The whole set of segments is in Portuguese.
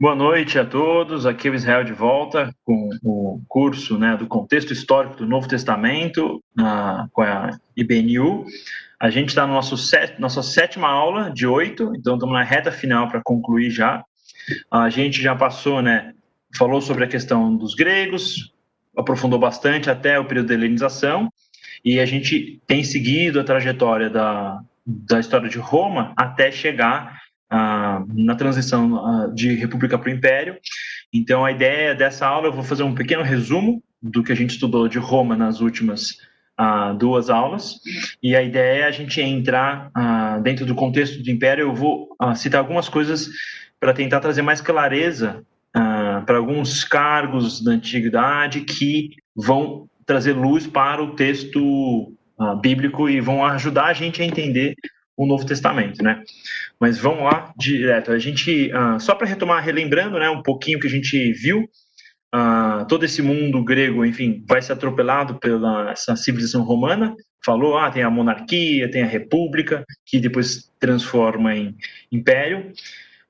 Boa noite a todos. Aqui é o Israel de volta com o curso né, do contexto histórico do Novo Testamento uh, com a IBNU. A gente está na nossa sétima aula de oito, então estamos na reta final para concluir já. A gente já passou, né, falou sobre a questão dos gregos, aprofundou bastante até o período da helenização, e a gente tem seguido a trajetória da, da história de Roma até chegar na transição de república para o império. Então, a ideia dessa aula, eu vou fazer um pequeno resumo do que a gente estudou de Roma nas últimas duas aulas, e a ideia é a gente entrar dentro do contexto do império. Eu vou citar algumas coisas para tentar trazer mais clareza para alguns cargos da antiguidade que vão trazer luz para o texto bíblico e vão ajudar a gente a entender o Novo Testamento, né? Mas vamos lá direto. A gente, uh, só para retomar, relembrando, né, um pouquinho que a gente viu, uh, todo esse mundo grego, enfim, vai ser atropelado pela essa civilização romana. Falou, ah, tem a monarquia, tem a república, que depois transforma em império.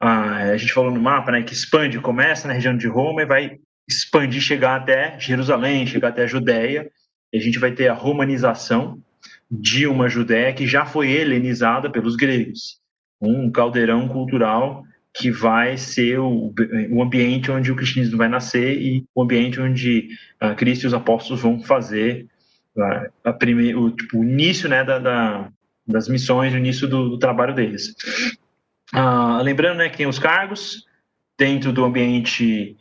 Uh, a gente falou no mapa, né, que expande, começa na região de Roma e vai expandir, chegar até Jerusalém, chegar até a Judéia. E a gente vai ter a romanização, de uma Judéia que já foi helenizada pelos gregos. Um caldeirão cultural que vai ser o, o ambiente onde o cristianismo vai nascer e o ambiente onde uh, Cristo e os apóstolos vão fazer uh, a o, tipo, o início né, da, da, das missões, o início do, do trabalho deles. Uh, lembrando né, que tem os cargos dentro do ambiente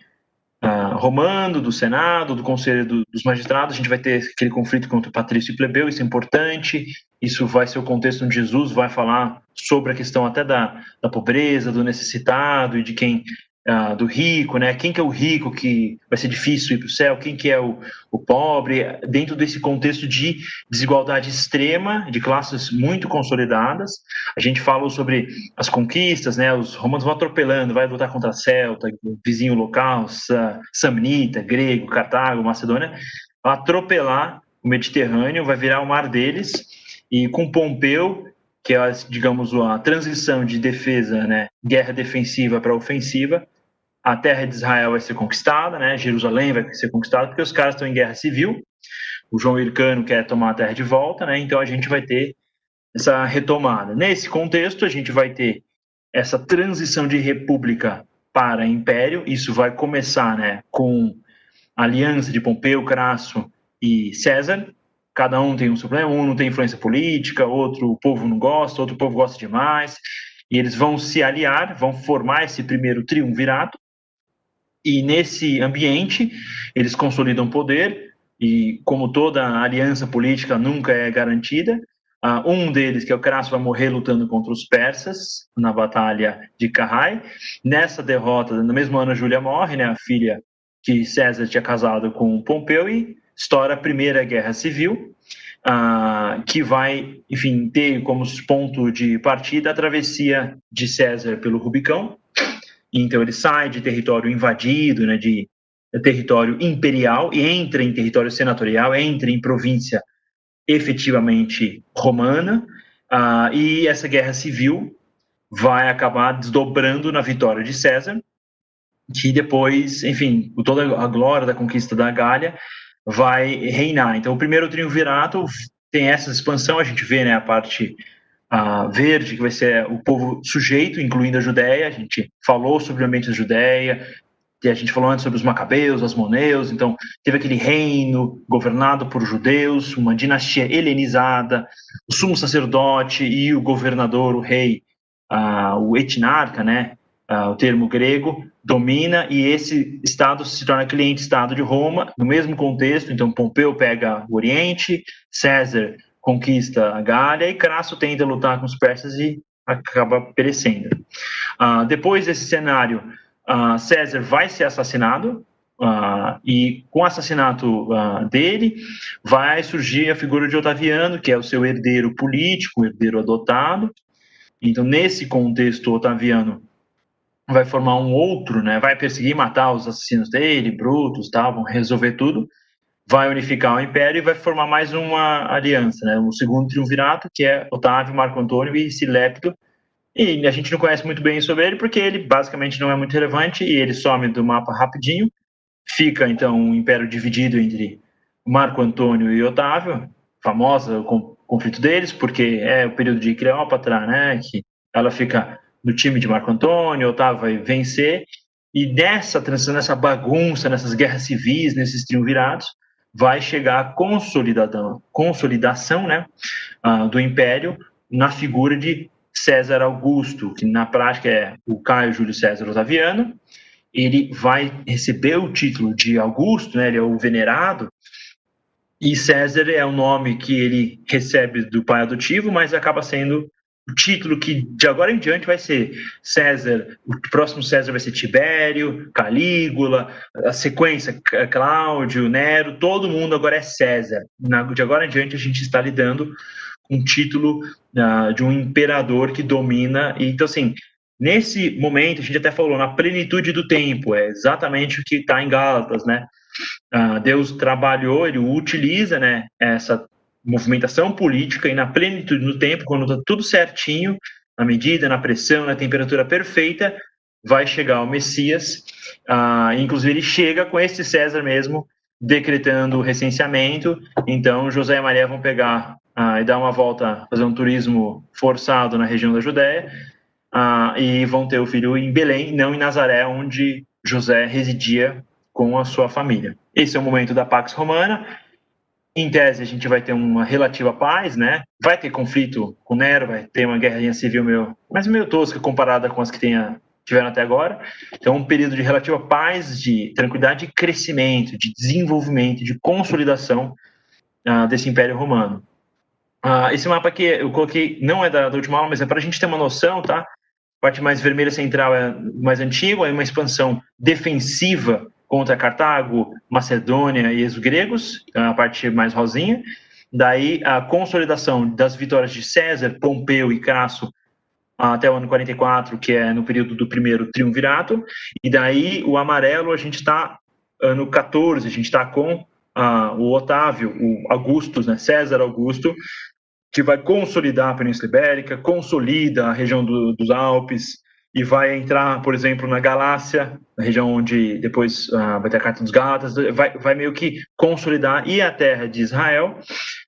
uh, romano, do Senado, do Conselho do, dos Magistrados, a gente vai ter aquele conflito contra patrício e plebeu, isso é importante, isso vai ser o contexto onde Jesus vai falar sobre a questão até da, da pobreza, do necessitado e de quem uh, do rico, né? Quem que é o rico que vai ser difícil ir para o céu? Quem que é o, o pobre? Dentro desse contexto de desigualdade extrema, de classes muito consolidadas, a gente falou sobre as conquistas, né? Os romanos vão atropelando, vai lutar contra a Celta, vizinho local, Samnita, grego, Cartago, Macedônia, atropelar o Mediterrâneo, vai virar o mar deles, e com Pompeu que é, digamos, a transição de defesa, né, guerra defensiva para ofensiva, a terra de Israel vai ser conquistada, né? Jerusalém vai ser conquistada, porque os caras estão em guerra civil. O João Hircano quer tomar a terra de volta, né? Então a gente vai ter essa retomada. Nesse contexto, a gente vai ter essa transição de república para império. Isso vai começar, né, com a aliança de Pompeu, Crasso e César. Cada um tem um seu problema, um não tem influência política, outro povo não gosta, outro povo gosta demais. E eles vão se aliar, vão formar esse primeiro triunvirato e nesse ambiente eles consolidam poder e como toda aliança política nunca é garantida, uh, um deles, que é o Crasso, vai morrer lutando contra os persas na batalha de Carrai. Nessa derrota, no mesmo ano Júlia morre, né, a filha que César tinha casado com Pompeu e estoura a primeira guerra civil. Uh, que vai, enfim, ter como ponto de partida a travessia de César pelo Rubicão, então ele sai de território invadido, né, de território imperial e entra em território senatorial, entra em província efetivamente romana, uh, e essa guerra civil vai acabar desdobrando na vitória de César, que depois, enfim, toda a glória da conquista da Gália vai reinar. Então, o primeiro triunvirato tem essa expansão, a gente vê né, a parte a verde, que vai ser o povo sujeito, incluindo a Judéia. A gente falou sobre o ambiente da Judéia, e a gente falou antes sobre os macabeus, os moneus, então teve aquele reino governado por judeus, uma dinastia helenizada, o sumo sacerdote e o governador, o rei, uh, o etnarca, né, uh, o termo grego, domina e esse estado se torna cliente-estado de Roma, no mesmo contexto, então Pompeu pega o Oriente, César conquista a Gália e Crasso tenta lutar com os persas e acaba perecendo. Uh, depois desse cenário, uh, César vai ser assassinado uh, e com o assassinato dele vai surgir a figura de Otaviano, que é o seu herdeiro político, herdeiro adotado. Então, nesse contexto, Otaviano vai formar um outro, né? Vai perseguir, matar os assassinos dele, Brutus, tal, vão resolver tudo vai unificar o império e vai formar mais uma aliança, né? O segundo triunvirato, que é Otávio, Marco Antônio e Silepto, E a gente não conhece muito bem sobre ele porque ele basicamente não é muito relevante e ele some do mapa rapidinho. Fica então um império dividido entre Marco Antônio e Otávio, famosa o conflito deles, porque é o período de Cleópatra, né, que ela fica no time de Marco Antônio, Otávio vai vencer, e nessa transição, nessa bagunça, nessas guerras civis, nesses triunvirados, vai chegar a consolidação, consolidação né, uh, do império na figura de César Augusto, que na prática é o Caio Júlio César Otaviano. Ele vai receber o título de Augusto, né, ele é o venerado, e César é o nome que ele recebe do pai adotivo, mas acaba sendo título que de agora em diante vai ser César, o próximo César vai ser Tibério, Calígula, a sequência Cláudio, Nero, todo mundo agora é César. de agora em diante a gente está lidando com o título uh, de um imperador que domina. E, então, assim, nesse momento, a gente até falou, na plenitude do tempo, é exatamente o que está em Gálatas, né? Uh, Deus trabalhou, ele utiliza, né, essa movimentação política e na plenitude do tempo, quando está tudo certinho, na medida, na pressão, na temperatura perfeita, vai chegar o Messias. Uh, inclusive, ele chega com esse César mesmo, decretando o recenseamento. Então, José e Maria vão pegar uh, e dar uma volta, fazer um turismo forçado na região da Judéia, uh, e vão ter o filho em Belém, não em Nazaré, onde José residia com a sua família. Esse é o momento da Pax Romana em tese, a gente vai ter uma relativa paz, né? Vai ter conflito com Nero, vai ter uma guerrinha civil meio, mas meio tosca comparada com as que tenha, tiveram até agora. Então, um período de relativa paz, de tranquilidade de crescimento, de desenvolvimento, de consolidação uh, desse Império Romano. Uh, esse mapa aqui eu coloquei, não é da, da última aula, mas é para a gente ter uma noção, tá? A parte mais vermelha central é mais antiga, é uma expansão defensiva contra Cartago, Macedônia e os gregos, a parte mais rosinha. Daí a consolidação das vitórias de César, Pompeu e Crasso até o ano 44, que é no período do primeiro triunvirato. E daí o amarelo a gente está ano 14, a gente está com o Otávio, o Augustus, né, César Augusto, que vai consolidar a Península Ibérica, consolida a região do, dos Alpes, e vai entrar, por exemplo, na Galácia, na região onde depois uh, vai ter a Carta dos Gálatas, vai, vai meio que consolidar, e a terra de Israel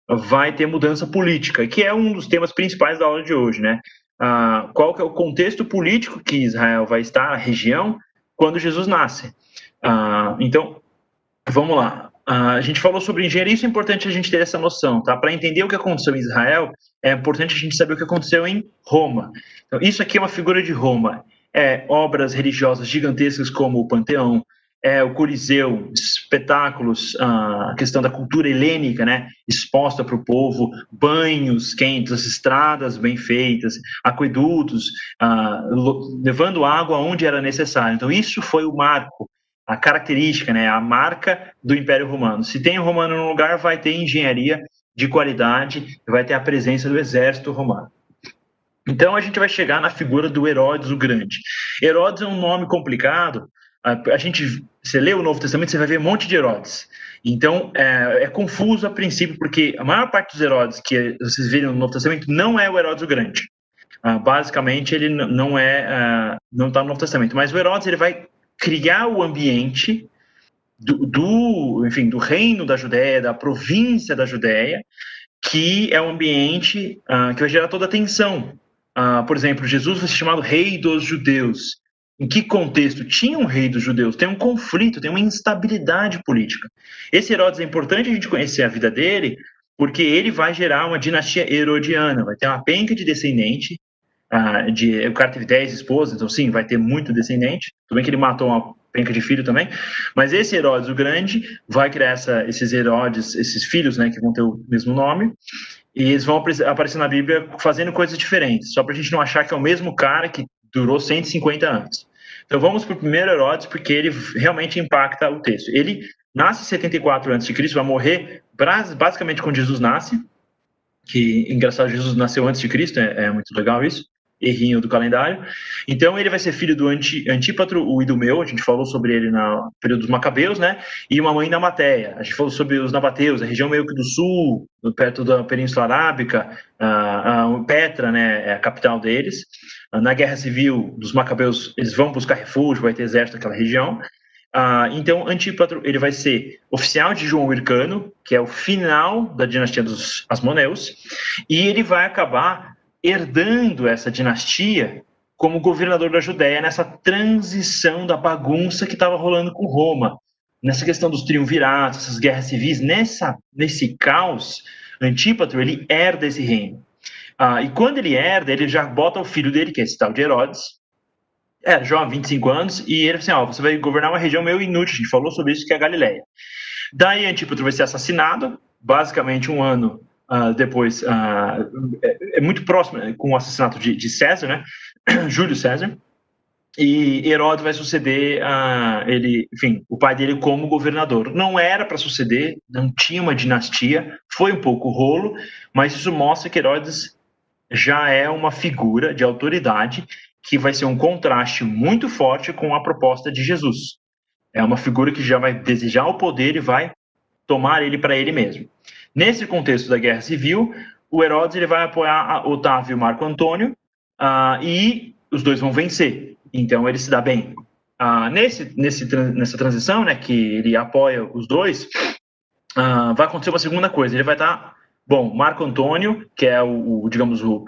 vai ter mudança política, que é um dos temas principais da aula de hoje, né? Uh, qual que é o contexto político que Israel vai estar, a região, quando Jesus nasce. Uh, então, vamos lá. Uh, a gente falou sobre engenharia, isso é importante a gente ter essa noção, tá? Para entender o que aconteceu em Israel, é importante a gente saber o que aconteceu em Roma. Então, isso aqui é uma figura de Roma. É obras religiosas gigantescas como o Panteão, é o Coliseu, espetáculos, a questão da cultura helênica, né, exposta para o povo, banhos quentes, as estradas bem feitas, aquedutos, uh, levando água onde era necessário. Então, isso foi o marco a característica, né, a marca do Império Romano. Se tem romano no lugar, vai ter engenharia de qualidade, vai ter a presença do exército romano. Então a gente vai chegar na figura do Herodes o Grande. Herodes é um nome complicado. A, gente, você lê o Novo Testamento, você vai ver um monte de Herodes. Então é, é confuso a princípio, porque a maior parte dos Herodes que vocês verem no Novo Testamento não é o Herodes o Grande. Uh, basicamente ele não é uh, não está no Novo Testamento mas o Herodes ele vai criar o ambiente do, do, enfim, do reino da Judéia, da província da Judéia, que é um ambiente uh, que vai gerar toda a atenção. Uh, por exemplo, Jesus vai ser chamado rei dos judeus. Em que contexto? Tinha um rei dos judeus, tem um conflito, tem uma instabilidade política. Esse Herodes é importante a gente conhecer a vida dele, porque ele vai gerar uma dinastia herodiana, vai ter uma penca de descendente ah, de, o cara teve 10 esposas, então sim, vai ter muito descendente. Tudo bem que ele matou uma penca de filho também, mas esse Herodes o Grande vai criar essa, esses Herodes, esses filhos, né, que vão ter o mesmo nome, e eles vão aparecer na Bíblia fazendo coisas diferentes, só para a gente não achar que é o mesmo cara que durou 150 anos. Então vamos para o primeiro Herodes, porque ele realmente impacta o texto. Ele nasce em 74 a.C., vai morrer basicamente quando Jesus nasce, que engraçado, Jesus nasceu antes de Cristo, é, é muito legal isso. Errinho do calendário. Então ele vai ser filho do Anti, Antípatro, o Idumeu, a gente falou sobre ele no período dos Macabeus, né? E uma mãe Namateia. A gente falou sobre os Nabateus, a região meio que do sul, perto da Península Arábica, uh, uh, Petra, né, é a capital deles. Na Guerra Civil dos Macabeus, eles vão buscar refúgio, vai ter exército naquela região. Uh, então, Antípatro ele vai ser oficial de João Hircano, que é o final da dinastia dos Asmoneus, e ele vai acabar herdando essa dinastia como governador da Judéia nessa transição da bagunça que estava rolando com Roma, nessa questão dos triunviratos, essas guerras civis, nessa nesse caos, Antípatro ele herda esse reino. Uh, e quando ele herda, ele já bota o filho dele, que é esse tal de Herodes, é, jovem, 25 anos, e ele assim, ó, você vai governar uma região meio inútil, a gente falou sobre isso, que é a Galileia. Daí Antípatro vai ser assassinado, basicamente um ano uh, depois, uh, é, é, muito próximo né, com o assassinato de, de César, né, Júlio César, e Herodes vai suceder uh, ele, enfim, o pai dele como governador. Não era para suceder, não tinha uma dinastia, foi um pouco rolo, mas isso mostra que Herodes já é uma figura de autoridade que vai ser um contraste muito forte com a proposta de Jesus. É uma figura que já vai desejar o poder e vai tomar ele para ele mesmo. Nesse contexto da guerra civil, o Herodes ele vai apoiar Otávio e Marco Antônio uh, e os dois vão vencer. Então ele se dá bem. Uh, nesse, nesse, nessa transição, né, que ele apoia os dois, uh, vai acontecer uma segunda coisa. Ele vai estar, tá, bom, Marco Antônio, que é o, o digamos o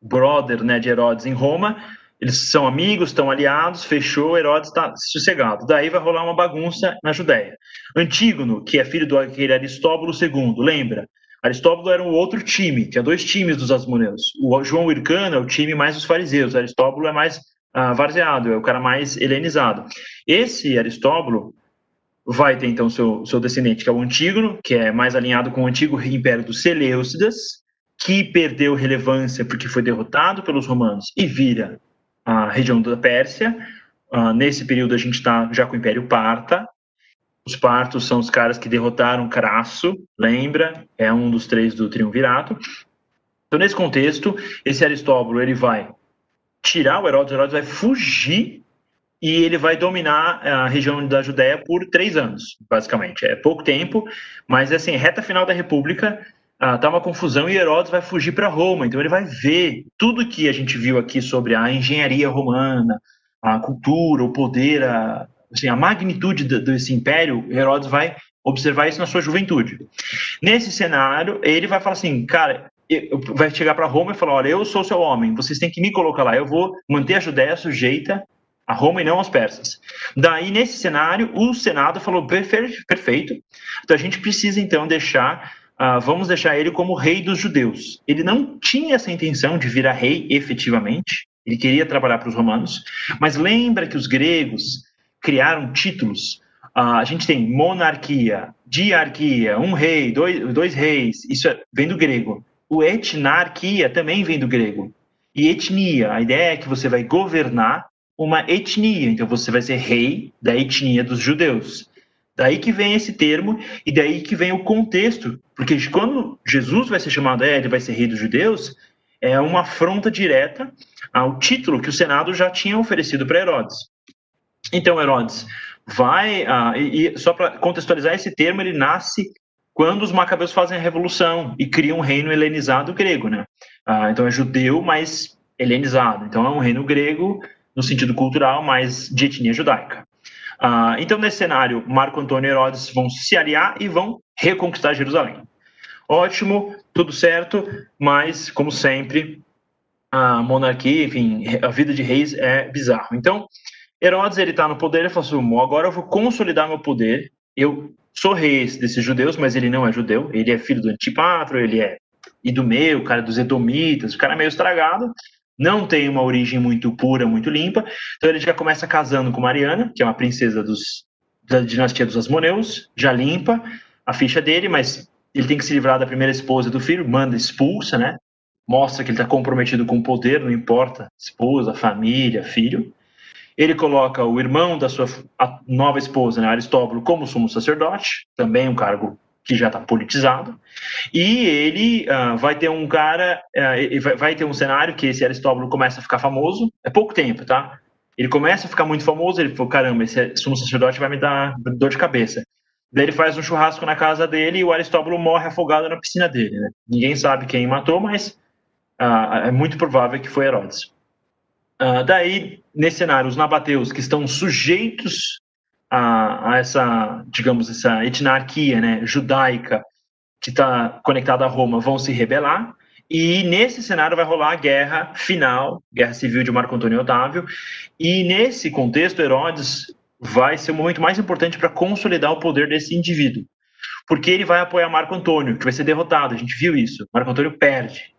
brother, né, de Herodes em Roma, eles são amigos, estão aliados, fechou, Herodes está sossegado. Daí vai rolar uma bagunça na Judéia. Antígono, que é filho do aquele Aristóbulo II, lembra? Aristóbulo era um outro time, tinha dois times dos Asmoneus. O João Hircano é o time mais dos fariseus, Aristóbulo é mais ah, varzeado, é o cara mais helenizado. Esse Aristóbulo vai ter então seu, seu descendente, que é o Antígono, que é mais alinhado com o antigo império dos Seleucidas, que perdeu relevância porque foi derrotado pelos romanos e vira a região da Pérsia. Uh, nesse período a gente está já com o Império Parta. Os partos são os caras que derrotaram Crasso, lembra? É um dos três do Triunvirato. Então, nesse contexto, esse Aristóbulo ele vai tirar o Herodes, o Herodes vai fugir e ele vai dominar a região da Judéia por três anos, basicamente. É pouco tempo, mas assim, reta final da República, ah, tá uma confusão e Herodes vai fugir para Roma. Então ele vai ver tudo que a gente viu aqui sobre a engenharia romana, a cultura, o poder, a, assim, a magnitude desse império. Herodes vai observar isso na sua juventude. Nesse cenário, ele vai falar assim, cara, vai chegar para Roma e falar, olha, eu sou seu homem, vocês têm que me colocar lá, eu vou manter a Judéia sujeita a Roma e não aos persas. Daí, nesse cenário, o Senado falou, perfeito, então a gente precisa então deixar ah, vamos deixar ele como rei dos judeus. Ele não tinha essa intenção de virar rei efetivamente, ele queria trabalhar para os romanos, mas lembra que os gregos criaram títulos. Ah, a gente tem monarquia, diarquia, um rei, dois, dois reis, isso é, vem do grego. O etnarquia também vem do grego. E etnia, a ideia é que você vai governar uma etnia, então você vai ser rei da etnia dos judeus. Daí que vem esse termo e daí que vem o contexto, porque quando Jesus vai ser chamado, é, ele vai ser rei dos judeus, é uma afronta direta ao título que o Senado já tinha oferecido para Herodes. Então, Herodes vai, ah, e, e, só para contextualizar esse termo, ele nasce quando os macabeus fazem a revolução e criam um reino helenizado grego, né? Ah, então é judeu, mas helenizado. Então é um reino grego no sentido cultural, mas de etnia judaica. Uh, então, nesse cenário, Marco Antônio e Herodes vão se aliar e vão reconquistar Jerusalém. Ótimo, tudo certo, mas, como sempre, a monarquia, enfim, a vida de reis é bizarro. Então, Herodes, ele está no poder, ele falou assim, agora eu vou consolidar meu poder, eu sou rei desses judeus, mas ele não é judeu, ele é filho do Antipatro, ele é idumeu, cara dos edomitas, o cara é meio estragado, não tem uma origem muito pura, muito limpa. Então ele já começa casando com Mariana, que é uma princesa dos, da dinastia dos Asmoneus, já limpa a ficha dele, mas ele tem que se livrar da primeira esposa do filho, manda expulsa, né? Mostra que ele está comprometido com o poder, não importa esposa, família, filho. Ele coloca o irmão da sua nova esposa, né, Aristóbulo, como sumo sacerdote, também um cargo que já está politizado, e ele uh, vai ter um cara, uh, vai, ter um cenário que esse Aristóbulo começa a ficar famoso, é pouco tempo, tá? Ele começa a ficar muito famoso, ele falou, caramba, esse sumo sacerdote vai me dar dor de cabeça. Daí ele faz um churrasco na casa dele e o Aristóbulo morre afogado na piscina dele, né? Ninguém sabe quem matou, mas uh, é muito provável que foi Herodes. daí, nesse cenário, os nabateus que estão sujeitos a, a essa, digamos, essa etnarquia né, judaica que está conectada a Roma vão se rebelar, e nesse cenário vai rolar a guerra final, guerra civil de Marco Antônio Otávio, e nesse contexto, Herodes vai ser o momento mais importante para consolidar o poder desse indivíduo, porque ele vai apoiar Marco Antônio, que vai ser derrotado, a gente viu isso, Marco Antônio perde,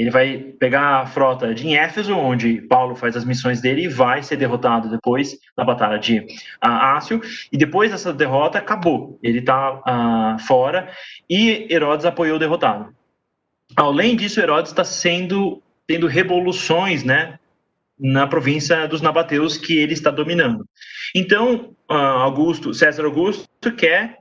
ele vai pegar a frota de Éfeso, onde Paulo faz as missões dele, e vai ser derrotado depois na batalha de Ácio. E depois dessa derrota, acabou. Ele está ah, fora e Herodes apoiou o derrotado. Além disso, Herodes está sendo tendo revoluções, né, na província dos nabateus que ele está dominando. Então, uh, Augusto, César Augusto quer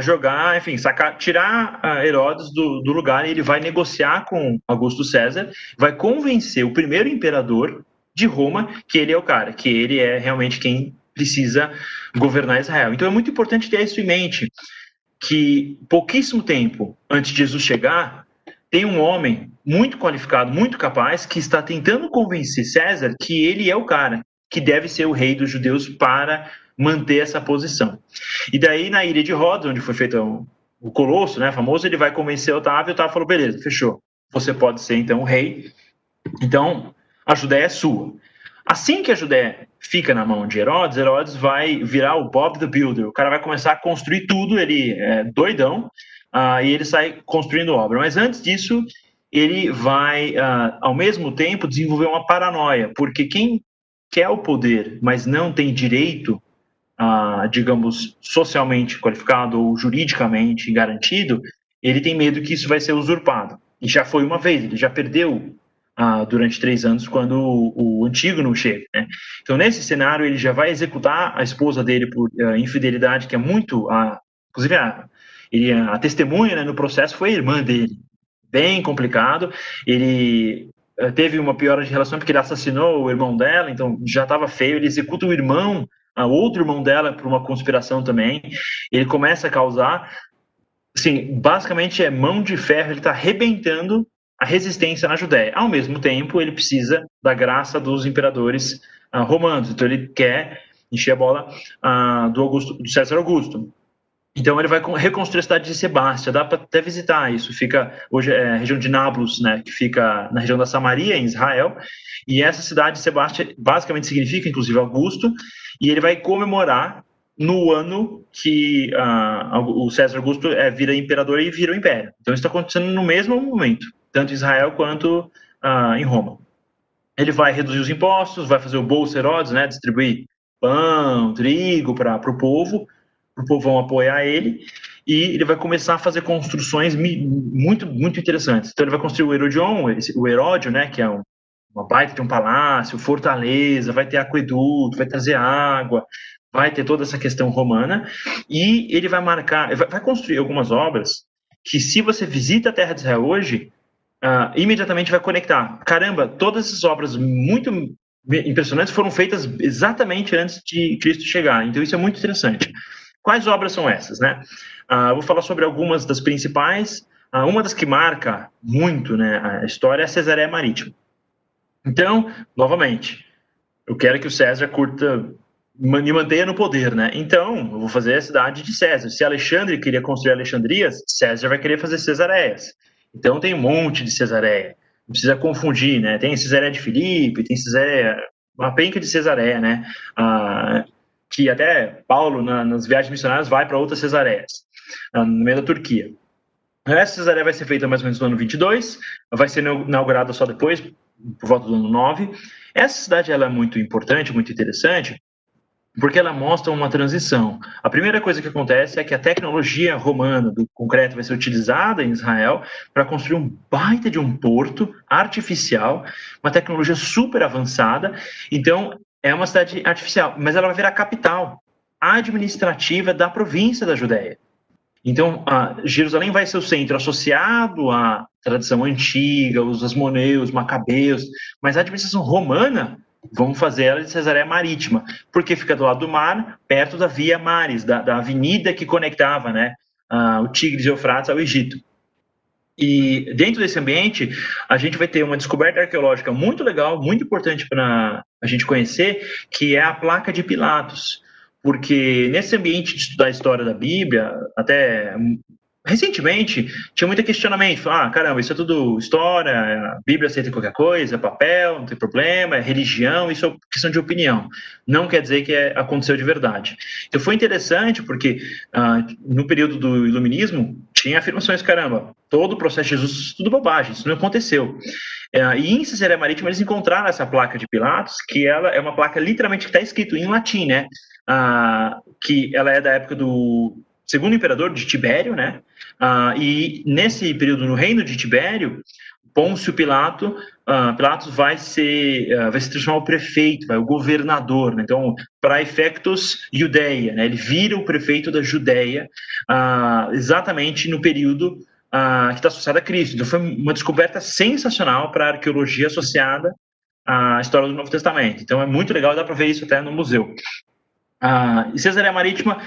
jogar, enfim, sacar, tirar uh, Herodes do, do lugar e ele vai negociar com Augusto César, vai convencer o primeiro imperador de Roma que ele é o cara, que ele é realmente quem precisa governar Israel. Então é muito importante ter isso em mente, que pouquíssimo tempo antes de Jesus chegar, tem um homem muito qualificado, muito capaz, que está tentando convencer César que ele é o cara, que deve ser o rei dos judeus para manter essa posição. E daí, na ilha de Rhodes, onde foi feito o, o Colosso, né, famoso, ele vai convencer Otávio, Otávio falou, beleza, fechou, você pode ser, então, o rei, então, a Judéia é sua. Assim que a Judéia fica na mão de Herodes, Herodes vai virar o Bob the Builder, o cara vai começar a construir tudo, ele é doidão, uh, e ele sai construindo obra. Mas antes disso, ele vai, uh, ao mesmo tempo, desenvolver uma paranoia, porque quem quer o poder, mas não tem direito ah, digamos, socialmente qualificado ou juridicamente garantido, ele tem medo que isso vai ser usurpado. E já foi uma vez, ele já perdeu ah, durante três anos quando o, o antigo não chega. Né? Então, nesse cenário, ele já vai executar a esposa dele por uh, infidelidade, que é muito. Uh, inclusive, a, ele, a testemunha né, no processo foi a irmã dele. Bem complicado. Ele uh, teve uma piora de relação porque ele assassinou o irmão dela, então já estava feio. Ele executa o irmão a outro irmão dela por uma conspiração também. Ele começa a causar, assim, basicamente é mão de ferro, ele está arrebentando a resistência na Judéia. Ao mesmo tempo, ele precisa da graça dos imperadores uh, romanos, então ele quer encher a bola uh, do, Augusto, do César Augusto. Então ele vai reconstruir a cidade de Sebastia, dá para até visitar isso. Fica hoje é a região de Nablus, né, que fica na região da Samaria, em Israel. E essa cidade de basicamente significa, inclusive, Augusto. E ele vai comemorar no ano que uh, o César Augusto é, vira imperador e vira o império. Então isso está acontecendo no mesmo momento, tanto em Israel quanto uh, em Roma. Ele vai reduzir os impostos, vai fazer o Bolsa Herodes, né, distribuir pão, trigo para o povo o povo vão apoiar ele e ele vai começar a fazer construções muito muito interessantes. Então ele vai construir o Herodion, o Heródio, né, que é um, uma baita de um palácio, fortaleza, vai ter aqueduto, vai trazer água, vai ter toda essa questão romana e ele vai marcar, vai, construir algumas obras que se você visita a Terra de Israel hoje, uh, imediatamente vai conectar. Caramba, todas essas obras muito impressionantes foram feitas exatamente antes de Cristo chegar. Então isso é muito interessante. Quais obras são essas, né? Uh, vou falar sobre algumas das principais. Uh, uma das que marca muito né, a história é a Cesareia Marítima. Então, novamente, eu quero que o César curta me mantenha no poder, né? Então, eu vou fazer a cidade de César. Se Alexandre queria construir Alexandrias, César vai querer fazer Cesareias. Então, tem um monte de Cesareia. Não precisa confundir, né? Tem Cesareia de Filipe, tem Cesareia, uma penca de Cesareia, né? Ah, que até Paulo, na, nas viagens missionárias, vai para outras cesareias, no meio da Turquia. Essa cesareia vai ser feita mais ou menos no ano 22, vai ser inaugurada só depois, por volta do ano 9. Essa cidade ela é muito importante, muito interessante, porque ela mostra uma transição. A primeira coisa que acontece é que a tecnologia romana do concreto vai ser utilizada em Israel para construir um baita de um porto artificial, uma tecnologia super avançada. Então, é uma cidade artificial, mas ela vai virar capital administrativa da província da Judéia. Então, Jerusalém vai ser o centro associado à tradição antiga, os asmoneus, macabeus, mas a administração romana vamos fazer ela de Cesareia Marítima, porque fica do lado do mar, perto da Via Maris, da, da avenida que conectava né, o Tigres e Eufrates ao Egito. E dentro desse ambiente, a gente vai ter uma descoberta arqueológica muito legal, muito importante para a gente conhecer, que é a placa de Pilatos. Porque nesse ambiente de estudar a história da Bíblia, até recentemente tinha muito questionamento. Ah, caramba, isso é tudo história, a Bíblia aceita qualquer coisa, papel, não tem problema, é religião, isso é questão de opinião. Não quer dizer que é, aconteceu de verdade. Então foi interessante porque ah, no período do iluminismo tinha afirmações, caramba, todo o processo de Jesus é tudo bobagem, isso não aconteceu. É, e em Cesareia Marítima eles encontraram essa placa de Pilatos, que ela é uma placa literalmente que está escrito em latim, né? Ah, que ela é da época do segundo imperador de Tibério, né? Ah, e nesse período no reino de Tibério, Pôncio Pilato, uh, Pilatos vai ser, uh, vai se transformar o prefeito, vai, o governador, né? então, para efectos Judeia, né? ele vira o prefeito da Judéia, uh, exatamente no período que está associado a Cristo. Então, foi uma descoberta sensacional para a arqueologia associada à história do Novo Testamento. Então, é muito legal, dá para ver isso até no museu. e Cesareia Marítima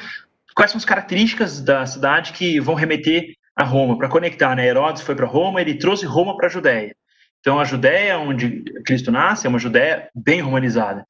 quais são as características da cidade que vão remeter a Roma, para conectar, né? Herodes foi para Roma, ele trouxe Roma para a Judéia. Então, a Judéia, onde Cristo nasce, é uma Judéia bem romanizada.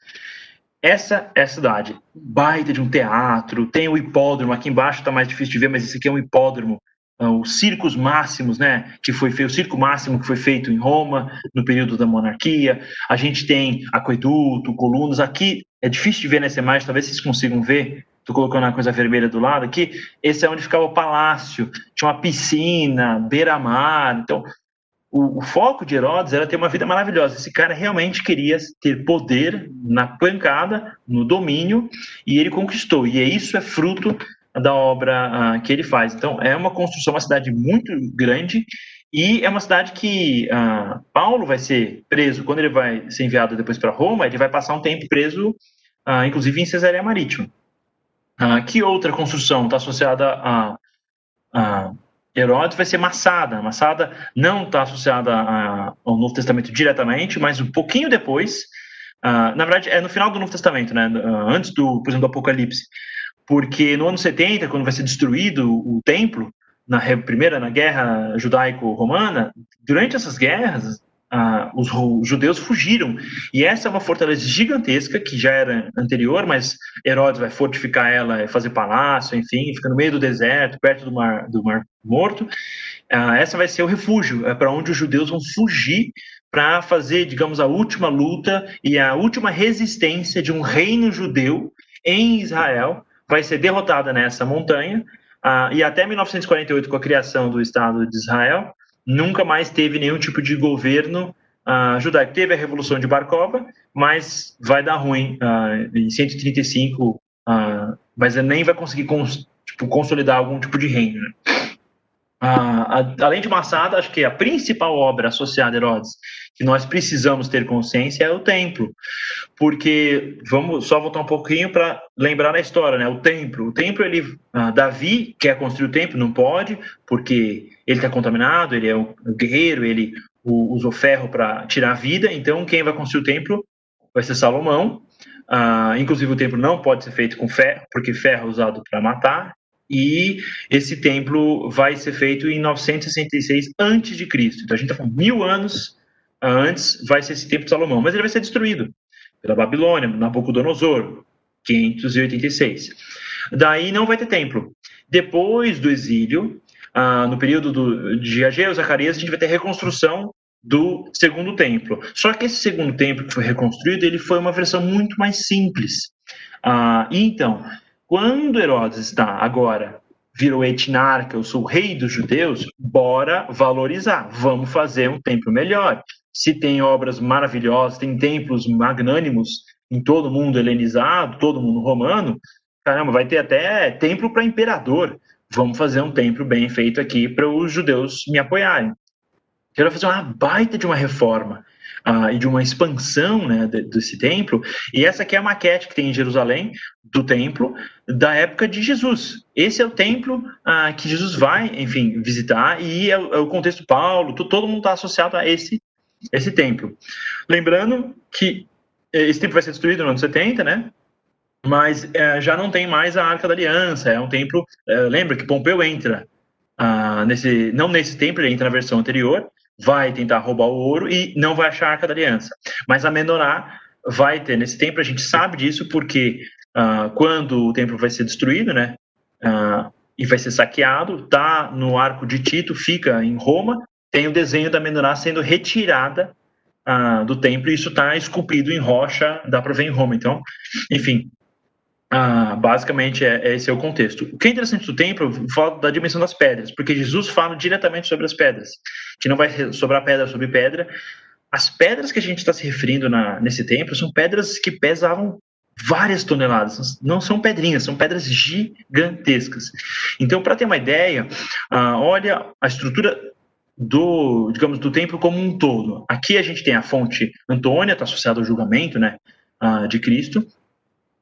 Essa é a cidade. Baita de um teatro, tem o hipódromo, aqui embaixo está mais difícil de ver, mas esse aqui é um hipódromo. Ah, os circos máximos, né, que foi feito, o circo máximo que foi feito em Roma no período da monarquia. A gente tem aqueduto, colunas. Aqui é difícil de ver nessa imagem, talvez vocês consigam ver tô colocando uma coisa vermelha do lado aqui, esse é onde ficava o palácio, tinha uma piscina, beira-mar, então o, o, foco de Herodes era ter uma vida maravilhosa, esse cara realmente queria ter poder na pancada, no domínio, e ele conquistou, e isso é fruto da obra uh, que ele faz, então é uma construção, uma cidade muito grande, e é uma cidade que uh, Paulo vai ser preso, quando ele vai ser enviado depois para Roma, ele vai passar um tempo preso, uh, inclusive em Cesareia Marítima. Ah, que outra construção está associada a, a, Herodes? Vai ser Massada. Massada não está associada a, ao Novo Testamento diretamente, mas um pouquinho depois. Ah, na verdade, é no final do Novo Testamento, né? Ah, antes do, por exemplo, do Apocalipse. Porque no ano 70, quando vai ser destruído o templo, na primeira na guerra judaico-romana, durante essas guerras, ah, os, judeus fugiram. E essa é uma fortaleza gigantesca, que já era anterior, mas Herodes vai fortificar ela, fazer palácio, enfim, fica no meio do deserto, perto do Mar, do mar Morto. Ah, essa vai ser o refúgio, é para onde os judeus vão fugir para fazer, digamos, a última luta e a última resistência de um reino judeu em Israel. Vai ser derrotada nessa montanha. Ah, e até 1948, com a criação do Estado de Israel, nunca mais teve nenhum tipo de governo uh, judaico. Teve a Revolução de Barkova, mas vai dar ruim uh, em 135, uh, ah, mas nem vai conseguir cons tipo, consolidar algum tipo de reino. Né? Uh, além de Massada, acho que a principal obra associada a Herodes que nós precisamos ter consciência é o templo, porque vamos só voltar um pouquinho para lembrar da história, né? O templo, o templo ele, uh, Davi quer construir o templo, não pode, porque ele está contaminado, ele é o, guerreiro, ele usou ferro para tirar a vida, então quem vai construir o templo vai ser Salomão. Uh, inclusive o templo não pode ser feito com ferro, porque ferro é usado para matar, e esse templo vai ser feito em 966 antes de Cristo. Então a gente está falando mil anos antes vai ser esse templo de Salomão, mas ele vai ser destruído pela Babilônia, Nabucodonosor, 586. Daí não vai ter templo. Depois do exílio, ah, no período do, de Ageu e Zacarias, a gente vai ter reconstrução do segundo templo. Só que esse segundo templo que foi reconstruído, ele foi uma versão muito mais simples. Ah, então, quando Herodes está agora virou etnarca, eu sou o rei dos judeus, bora valorizar, vamos fazer um templo melhor. Se tem obras maravilhosas, tem templos magnânimos em todo mundo helenizado, todo mundo romano, caramba, vai ter até templo para imperador. Vamos fazer um templo bem feito aqui para os judeus me apoiarem. Quero fazer uma baita de uma reforma. uh, e de uma expansão né, desse templo. E essa aqui é a maquete que tem em Jerusalém do templo da época de Jesus. Esse é o templo uh, que Jesus vai, enfim, visitar e é, o, é contexto Paulo. Todo mundo está associado a esse esse templo. Lembrando que esse templo vai ser destruído no ano 70, né? Mas é, já não tem mais a Arca da Aliança. É um templo. É, lembra que Pompeu entra ah, nesse, não nesse templo, ele entra na versão anterior, vai tentar roubar o ouro e não vai achar a Arca da Aliança. Mas a Menorá vai ter nesse templo, a gente sabe disso porque ah, quando o templo vai ser destruído, né? Ah, e vai ser saqueado, tá no arco de Tito, fica em Roma, tem o desenho da Menorá sendo retirada do templo e isso está esculpido em rocha, dá para ver em Roma. Então, enfim, ah, basicamente, é, é, esse é o contexto. O que é interessante do templo, fala da dimensão das pedras, porque Jesus fala diretamente sobre as pedras, que não vai sobrar pedra sobre pedra. As pedras que a gente está se referindo na, nesse templo são pedras que pesavam várias toneladas, não são pedrinhas, são pedras gigantescas. Então, para ter uma ideia, ah, olha a estrutura do, digamos, do templo como um todo. Aqui a gente tem a fonte Antônia, está associada ao julgamento, né, ah, de Cristo.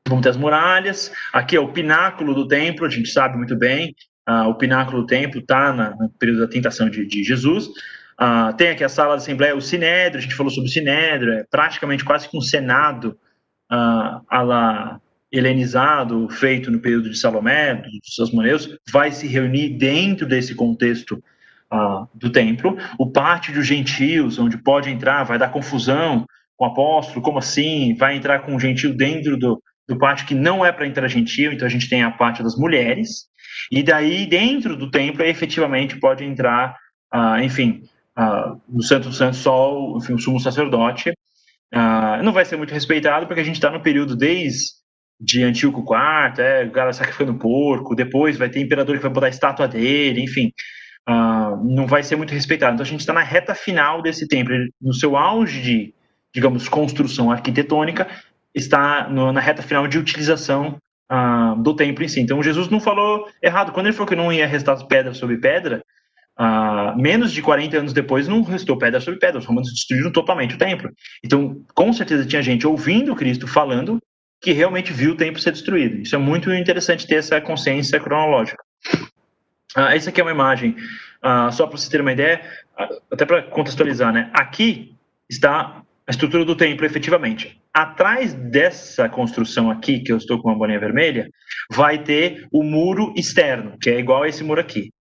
Vamos ter as muralhas. Aqui é o pináculo do templo, a gente sabe muito bem. Ah, o pináculo do templo está no período da tentação de, de Jesus. Ah, tem aqui a sala da Assembleia, o Sinédrio, a gente falou sobre o Sinédrio, é praticamente quase que um Senado ah, lá helenizado, feito no período de Salomé, dos seus moneus, vai se reunir dentro desse contexto ah, do templo. O pátio dos gentios, onde pode entrar, vai dar confusão com o apóstolo, como assim? Vai entrar com o gentio dentro do, do pátio que não é para entrar gentil, então a gente tem a parte das mulheres, e daí dentro do templo efetivamente pode entrar, uh, enfim, uh, no Santo do Santo Sol, enfim, o sumo sacerdote. Uh, não vai ser muito respeitado porque a gente está no período desde de Antíoco IV, é, o cara sacrificando porco, depois vai ter imperador que vai botar a estátua dele, enfim, não vai ser muito respeitado. Então a gente está na reta final desse templo, no seu auge de, digamos, construção arquitetônica, está no, na reta final de utilização ah, do templo em si. Então, Jesus não falou errado. Quando ele falou que não ia restar pedra sobre pedra, ah, menos de 40 anos depois, não restou pedra sobre pedra. Os romanos destruíram totalmente o templo. Então, com certeza tinha gente ouvindo Cristo falando que realmente viu o templo ser destruído. Isso é muito interessante ter essa consciência cronológica. Ah, essa aqui é uma imagem, só para você ter uma ideia, até para contextualizar, né? Aqui está a estrutura do templo, efetivamente. Atrás dessa construção aqui, que eu estou com uma bolinha vermelha, vai ter o muro externo, que é igual a esse muro aqui.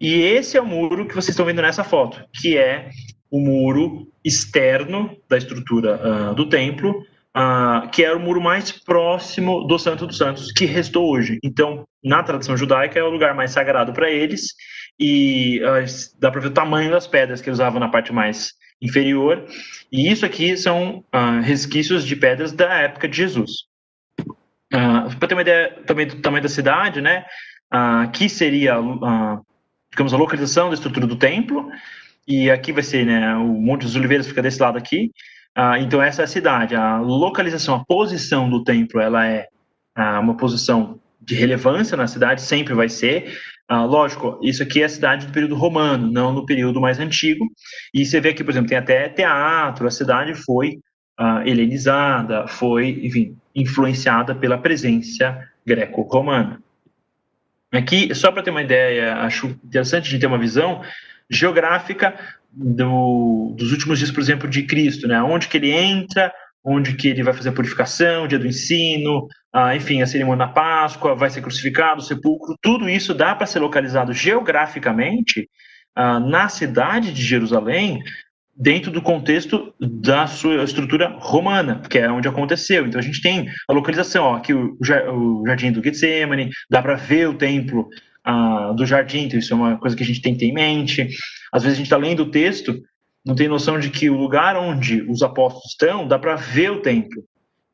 E esse é o muro que vocês estão vendo nessa foto, que é o muro externo da estrutura uh, do templo, uh, que era o muro mais próximo do Santo dos Santos, que restou hoje. Então, na tradição judaica, é o lugar mais sagrado para eles, e uh, dá para ver o tamanho das pedras que eles usavam na parte mais inferior. E isso aqui são uh, resquícios de pedras da época de Jesus. Ah, Para ter uma ideia também do tamanho da cidade, né? Uh, aqui seria, uh, digamos, a localização da estrutura do templo. E aqui vai ser, né? O Monte dos Oliveiras fica desse lado aqui. então essa é a cidade. A localização, a posição do templo, ela é uma posição de relevância na cidade, sempre vai ser. Ah, lógico, isso aqui é a cidade do período romano, não no período mais antigo. E você vê aqui, por exemplo, tem até teatro, a cidade foi ah, helenizada, foi, enfim, influenciada pela presença greco-romana. Aqui, só para ter uma ideia, acho interessante de ter uma visão geográfica do, dos últimos dias, por exemplo, de Cristo, né? Onde que ele entra, onde que ele vai fazer a purificação, dia do ensino, ah, enfim, a cerimônia da Páscoa, vai ser crucificado, o sepulcro, tudo isso dá para ser localizado geograficamente ah, na cidade de Jerusalém, dentro do contexto da sua estrutura romana, que é onde aconteceu. Então a gente tem a localização, ó, aqui o, o jardim do Getsemane, dá para ver o templo ah, do jardim, então isso é uma coisa que a gente tem que ter em mente. Às vezes a gente está lendo o texto não tem noção de que o lugar onde os apóstolos estão, dá para ver o templo.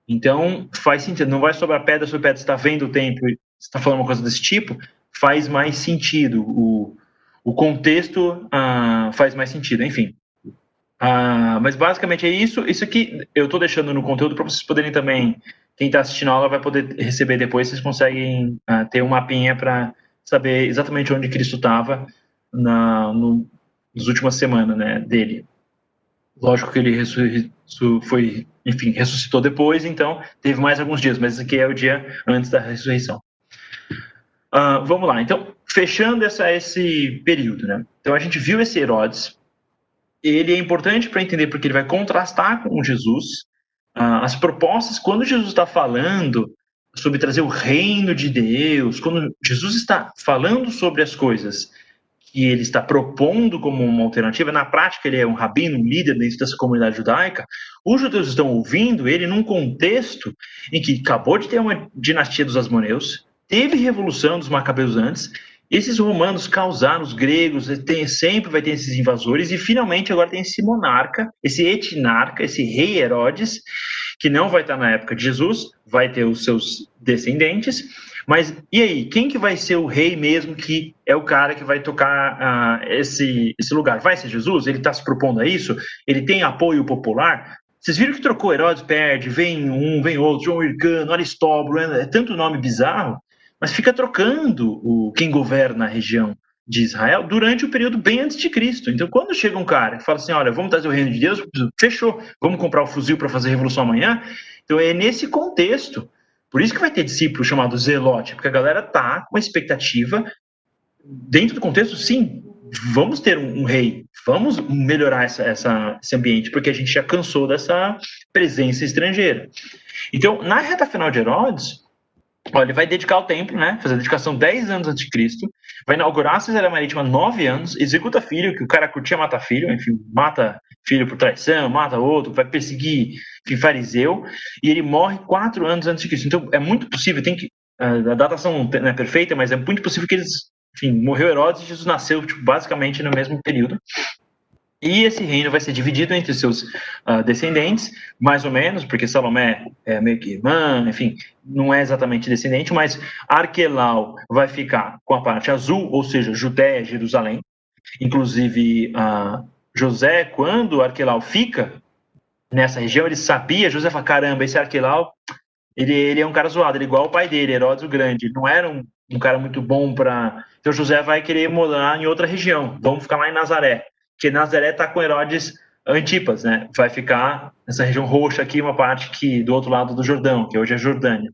Então, faz sentido. Não vai sobrar pedra sobre pedra, está vendo o templo e está falando uma coisa desse tipo, faz mais sentido. O, o contexto ah, faz mais sentido, enfim. Ah, mas basicamente é isso. Isso aqui eu estou deixando no conteúdo para vocês poderem também. Quem está assistindo a aula vai poder receber depois. Vocês conseguem ah, ter um mapinha para saber exatamente onde Cristo estava no, nas últimas semanas né, dele. Lógico que ele foi, enfim, ressuscitou depois, então teve mais alguns dias, mas aqui é o dia antes da ressurreição. Uh, vamos lá, então, fechando essa, esse período, né? Então a gente viu esse Herodes, ele é importante para entender porque ele vai contrastar com Jesus. Uh, as propostas, quando Jesus está falando sobre trazer o reino de Deus, quando Jesus está falando sobre as coisas que ele está propondo como uma alternativa, na prática ele é um rabino, um líder dentro dessa comunidade judaica, os judeus estão ouvindo ele num contexto em que acabou de ter uma dinastia dos Asmoneus, teve revolução dos Macabeus antes, esses romanos causaram os gregos, tem, sempre vai ter esses invasores, e finalmente agora tem esse monarca, esse etnarca, esse rei Herodes, que não vai estar na época de Jesus, vai ter os seus descendentes, mas e aí, quem que vai ser o rei mesmo que é o cara que vai tocar uh, esse, esse lugar? Vai ser Jesus? Ele está se propondo a isso? Ele tem apoio popular? Vocês viram que trocou Herodes, perde, vem um, vem outro, João Hircano, Aristóbulo, é, é tanto nome bizarro, mas fica trocando o quem governa a região de Israel durante o período bem antes de Cristo. Então, quando chega um cara que fala assim, olha, vamos trazer o reino de Deus, fechou, vamos comprar o fuzil para fazer a revolução amanhã. Então, é nesse contexto por isso que vai ter discípulo chamado zelote, porque a galera tá com uma expectativa dentro do contexto, sim, vamos ter um, um rei, vamos melhorar essa, essa, esse ambiente, porque a gente já cansou dessa presença estrangeira. Então, na reta final de Herodes, Olha, ele vai dedicar o templo, né? Fazer a dedicação 10 anos antes de Cristo. Vai inaugurar a Cesareia Marítima 9 anos. Executa filho, que o cara curtia matar filho. Enfim, mata filho por traição, mata outro, vai perseguir fariseu. E ele morre 4 anos antes de Cristo. Então, é muito possível, tem que... A datação não é perfeita, mas é muito possível que eles... Enfim, morreu Herodes e Jesus nasceu, tipo, basicamente no mesmo período. E esse reino vai ser dividido entre seus uh, descendentes, mais ou menos, porque Salomé é meio que irmã, enfim, não é exatamente descendente, mas Arquelau vai ficar com a parte azul, ou seja, Judéia, Jerusalém. Inclusive, uh, José, quando Arquelau fica nessa região, ele sabia, José fala, caramba, esse Arquelau, ele, ele é um cara zoado, ele é igual o pai dele, Herodes o Grande, não era um, um cara muito bom para... Então José vai querer morar em outra região, vamos ficar lá em Nazaré que Nazaré está com Herodes Antipas, né? Vai ficar nessa região roxa aqui, uma parte que do outro lado do Jordão, que hoje é Jordânia.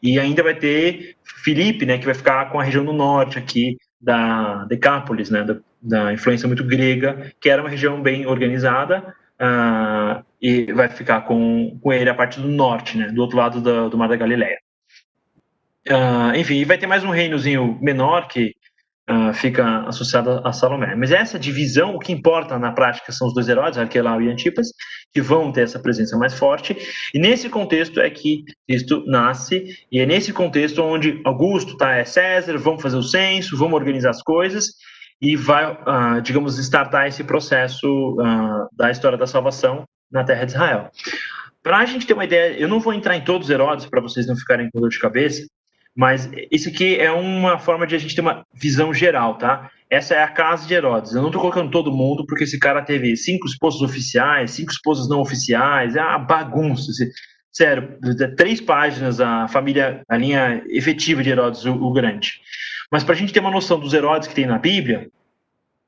E ainda vai ter Filipe, né? Que vai ficar com a região do norte aqui da Decápolis, né? Da, da influência muito grega, que era uma região bem organizada. Uh, e vai ficar com, com ele a parte do norte, né? Do outro lado do, do Mar da Galileia. Uh, enfim, vai ter mais um reinozinho menor que uh, fica associada a Salomé. Mas essa divisão, o que importa na prática são os dois heróis, Arquelau e Antipas, que vão ter essa presença mais forte. E nesse contexto é que Cristo nasce, e é nesse contexto onde Augusto tá, é César, vamos fazer o censo, vamos organizar as coisas, e vai, uh, digamos, startar esse processo uh, da história da salvação na terra de Israel. Para a gente ter uma ideia, eu não vou entrar em todos os Herodes para vocês não ficarem com dor de cabeça, mas isso aqui é uma forma de a gente ter uma visão geral, tá? Essa é a casa de Herodes. Eu não estou colocando todo mundo, porque esse cara teve cinco esposas oficiais, cinco esposas não oficiais, é uma bagunça. Sério, três páginas a família, a linha efetiva de Herodes o, o Grande. Mas para a gente ter uma noção dos Herodes que tem na Bíblia,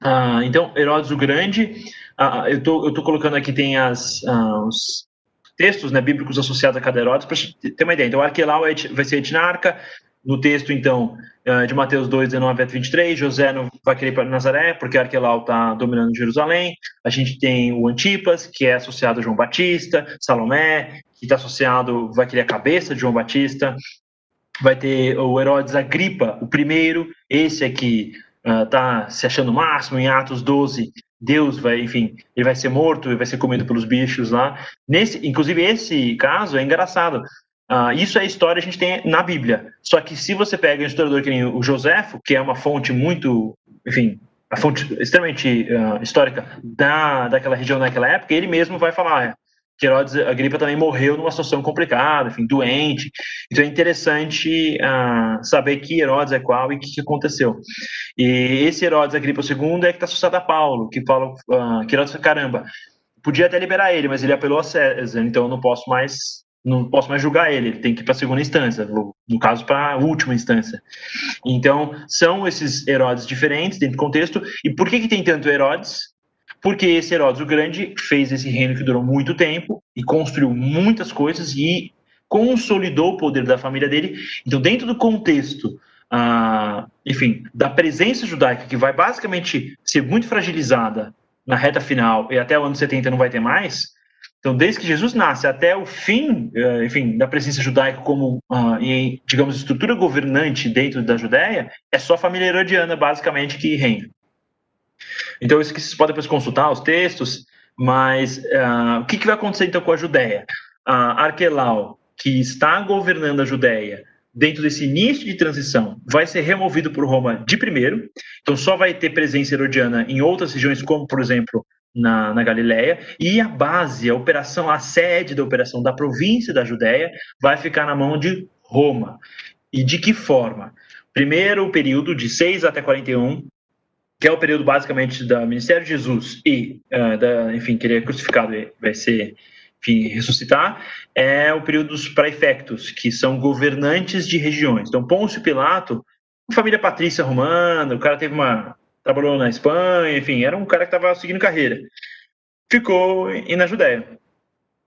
uh, então, Herodes o Grande, uh, eu tô, estou colocando aqui, tem as, os textos né, bíblicos associados a cada Herodes, para ter uma ideia. Então, Arquelau é vai ser etnarca, no texto, então, de Mateus 2, 19 a 23, José não vai querer ir para Nazaré, porque Arquelau está dominando Jerusalém. A gente tem o Antipas, que é associado a João Batista, Salomé, que está associado, vai querer a cabeça de João Batista. Vai ter o Herodes Agripa, o primeiro, esse aqui uh, se achando o máximo, em Atos 12, Deus vai, enfim, ele vai ser morto, e vai ser comido pelos bichos lá. Nesse, inclusive esse caso é engraçado. Uh, isso é história que a gente tem na Bíblia. Só que se você pega um historiador que nem o Joséfo, que é uma fonte muito, enfim, a fonte extremamente uh, histórica da, daquela região naquela época, ele mesmo vai falar que Herodes Agripa também morreu numa situação complicada, enfim, doente. Então é interessante uh, saber que Herodes é qual e o que, que, aconteceu. E esse Herodes Agripa II é que está associado a Paulo, que fala uh, que Herodes, caramba, podia até liberar ele, mas ele apelou a César, então eu não posso mais não posso mais julgar ele, ele tem que ir para a segunda instância, no caso para a última instância. Então, são esses Herodes diferentes dentro do contexto. E por que, que tem tanto Herodes? Porque esse Herodes o Grande fez esse reino que durou muito tempo e construiu muitas coisas e consolidou o poder da família dele. Então, dentro do contexto, ah, enfim, da presença judaica, que vai basicamente ser muito fragilizada na reta final e até o ano 70 não vai ter mais, então, desde que Jesus nasce até o fim, eh, enfim, da presença judaica como, em, digamos, estrutura governante dentro da Judéia, é só a família herodiana, basicamente, que reina. Então, isso que vocês podem depois consultar, os textos, mas uh, o que, que, vai acontecer, então, com a Judéia? Arquelau, que está governando a Judéia, dentro desse início de transição, vai ser removido por Roma de primeiro, então só vai ter presença herodiana em outras regiões, como, por exemplo, na, na Galileia, e a base, a operação, a sede da operação da província da Judéia vai ficar na mão de Roma. E de que forma? Primeiro, período de 6 até 41, que é o período basicamente do ministério de Jesus e, uh, da, enfim, que ele é crucificado e vai ser, enfim, ressuscitar, é o período dos praefectos, que são governantes de regiões. Então, Pôncio Pilato, família patrícia romana, o cara teve uma trabalhou na Espanha, enfim, era um cara que estava seguindo carreira. Ficou e na Judéia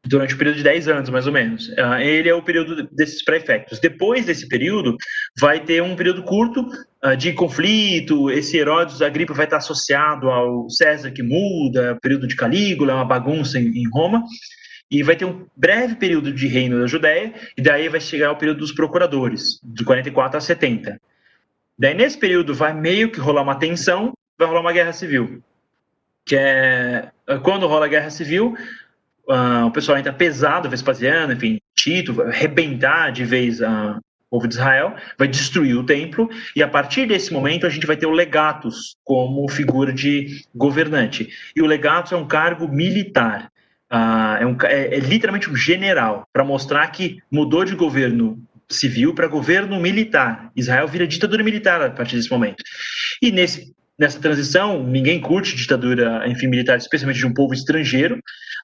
durante o um período de 10 anos, mais ou menos. Uh, ele é o período desses prefectos. Depois desse período, vai ter um período curto uh, de conflito. Esse Herodes Agripa vai estar associado ao César que muda, período de Calígula, é uma bagunça em, em Roma. E vai ter um breve período de reino da Judéia, e daí vai chegar o período dos procuradores, de 44 a 70. Daí, nesse período, vai meio que rolar uma tensão, vai rolar uma guerra civil. Que é quando rola a guerra civil, uh, o pessoal entra pesado, Vespasiano, enfim, Tito, vai arrebentar de vez uh, o povo de Israel, vai destruir o templo, e a partir desse momento a gente vai ter o legatus como figura de governante. E o legatus é um cargo militar. Uh, é, um, é, é literalmente um general, para mostrar que mudou de governo civil para governo militar. Israel vira ditadura militar a partir desse momento. E nesse, nessa transição, ninguém curte ditadura, enfim, militar, especialmente de um povo estrangeiro.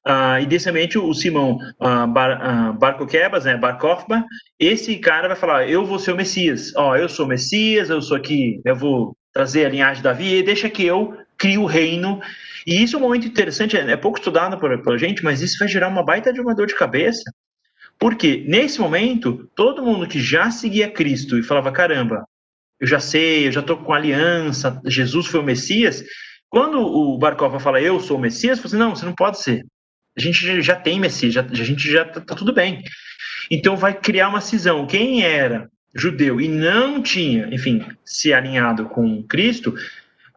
Uh, e desse ambiente, o Simão uh, Bar, uh, Barcoquebas, né, Barkofba, esse cara vai falar: Eu vou ser o Messias. Ó, eu sou o Messias, eu sou aqui, eu vou trazer a linhagem de Davi, deixa que eu crio o reino. E isso é um momento interessante, é, é pouco estudado por gente, mas isso vai gerar uma baita de uma dor de cabeça, porque nesse momento, todo mundo que já seguia Cristo e falava: caramba, eu já sei, eu já estou com aliança, Jesus foi o Messias. Quando o Barkov fala eu sou o Messias, você assim, não, você não pode ser. A gente já tem Messias, já, a gente já está tá tudo bem. Então vai criar uma cisão. Quem era judeu e não tinha, enfim, se alinhado com Cristo,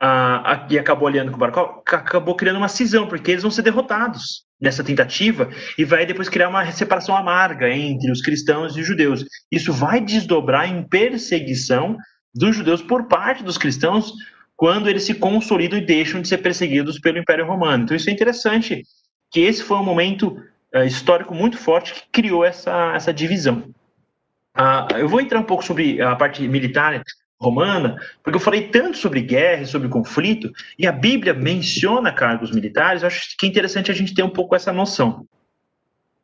uh, e acabou alinhando com o Barkov, acabou criando uma cisão, porque eles vão ser derrotados nessa tentativa e vai depois criar uma separação amarga entre os cristãos e os judeus. Isso vai desdobrar em perseguição dos judeus por parte dos cristãos quando eles se consolidam e deixam de ser perseguidos pelo Império Romano. Então isso é interessante, que esse foi um momento uh, histórico muito forte que criou essa, essa divisão. Uh, eu vou entrar um pouco sobre a parte militar romana, porque eu falei tanto sobre guerra e sobre conflito, e a Bíblia menciona cargos militares, acho que é interessante a gente ter um pouco essa noção.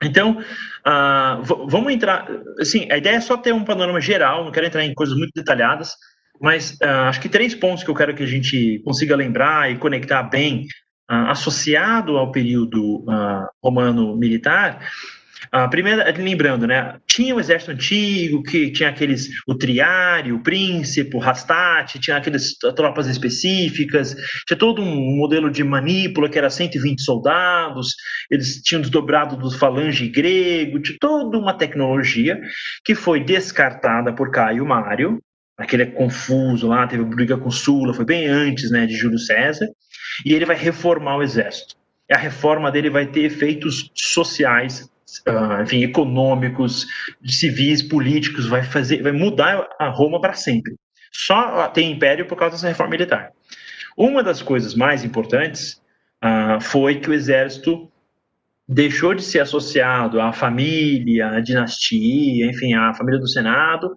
Então, uh, vamos entrar. Assim, a ideia é só ter um panorama geral, não quero entrar em coisas muito detalhadas, mas uh, acho que três pontos que eu quero que a gente consiga lembrar e conectar bem, uh, associado ao período romano militar, a primeira, lembrando, né, tinha o exército antigo, que tinha aqueles, o triário, o príncipe, o rastate, tinha aqueles tropas específicas, tinha todo um modelo de manípula que era 120 soldados, eles tinham desdobrado do falange grego, tinha toda uma tecnologia que foi descartada por Caio Mário, aquele é confuso lá, teve briga com Sula, foi bem antes, né, de Júlio César, e ele vai reformar o exército. A reforma dele vai ter efeitos sociais uh, enfim, econômicos, civis, políticos, vai fazer, vai mudar a Roma para sempre. Só tem império por causa dessa reforma militar. Uma das coisas mais importantes uh, foi que o exército deixou de ser associado à família, à dinastia, enfim, à família do Senado,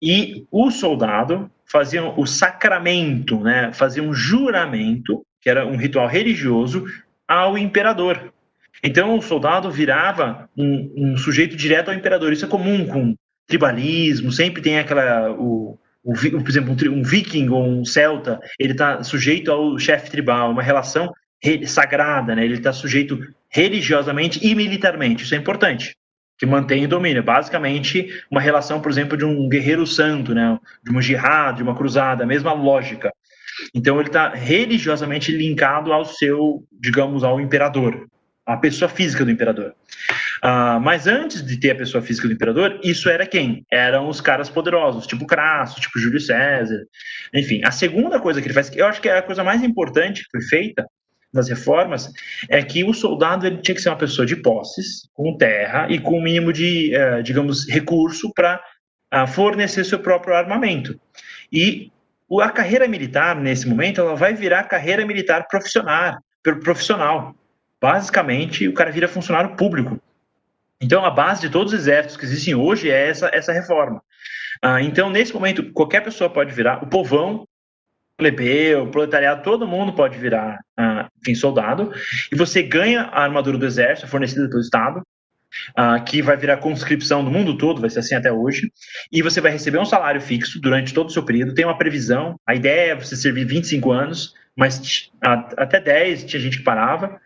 e o soldado fazia o sacramento, né, fazia um juramento, que era um ritual religioso, ao imperador. Então o soldado virava um, um, sujeito direto ao imperador. Isso é comum com tribalismo, sempre tem aquela. O, o, por exemplo, um, um viking ou um celta, ele está sujeito ao chefe tribal, uma relação sagrada, né? ele está sujeito religiosamente e militarmente. Isso é importante, que mantém o domínio. Basicamente, uma relação, por exemplo, de um guerreiro santo, né? de uma jihad, de uma cruzada, a mesma lógica. Então, ele está religiosamente linkado ao seu, digamos, ao imperador, à pessoa física do imperador. Uh, mas antes de ter a pessoa física do imperador, isso era quem? Eram os caras poderosos, tipo Crasso, tipo Júlio César. Enfim, a segunda coisa que ele faz, que eu acho que é a coisa mais importante que foi feita, das reformas é que o soldado ele tinha que ser uma pessoa de posses, com terra e com o um mínimo de, uh, digamos, recurso para uh, eh, fornecer seu próprio armamento. E a carreira militar, nesse momento, ela vai virar carreira militar profissional. profissional. Basicamente, o cara vira funcionário público. Então, a base de todos os exércitos que existem hoje é essa, essa reforma. Uh, então, nesse momento, qualquer pessoa pode virar. O povão plebeu, proletariado, todo mundo pode virar, uh, enfim, soldado, e você ganha a armadura do exército, fornecida pelo Estado, uh, que vai virar conscrição do mundo todo, vai ser assim até hoje, e você vai receber um salário fixo durante todo o seu período, tem uma previsão, a ideia é você servir 25 anos, mas até 10 tinha gente que parava,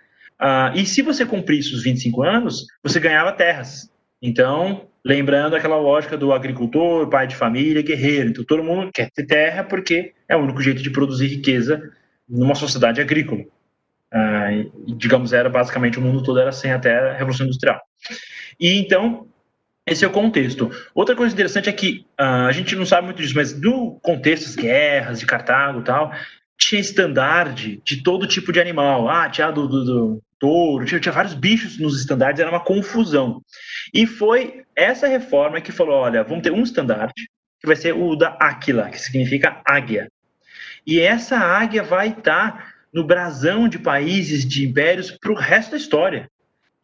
e se você cumprisse os 25 anos, você ganhava terras. Então, Lembrando aquela lógica do agricultor, pai de família, guerreiro. Então todo mundo quer ter terra porque é o único jeito de produzir riqueza numa sociedade agrícola. Ah, e, digamos, era basicamente o mundo todo era assim até a Revolução Industrial. E então, esse é o contexto. Outra coisa interessante é que ah, a gente não sabe muito disso, mas no contexto das guerras de Cartago e tal, tinha estandarte de todo tipo de animal. Ah, tinha do, do, do touro, tinha, tinha, vários bichos nos estandartes, era uma confusão. E foi essa reforma que falou: olha, vamos ter um estandarte, que vai ser o da Áquila, que significa águia. E essa águia vai estar no brasão de países, de impérios, para o resto da história.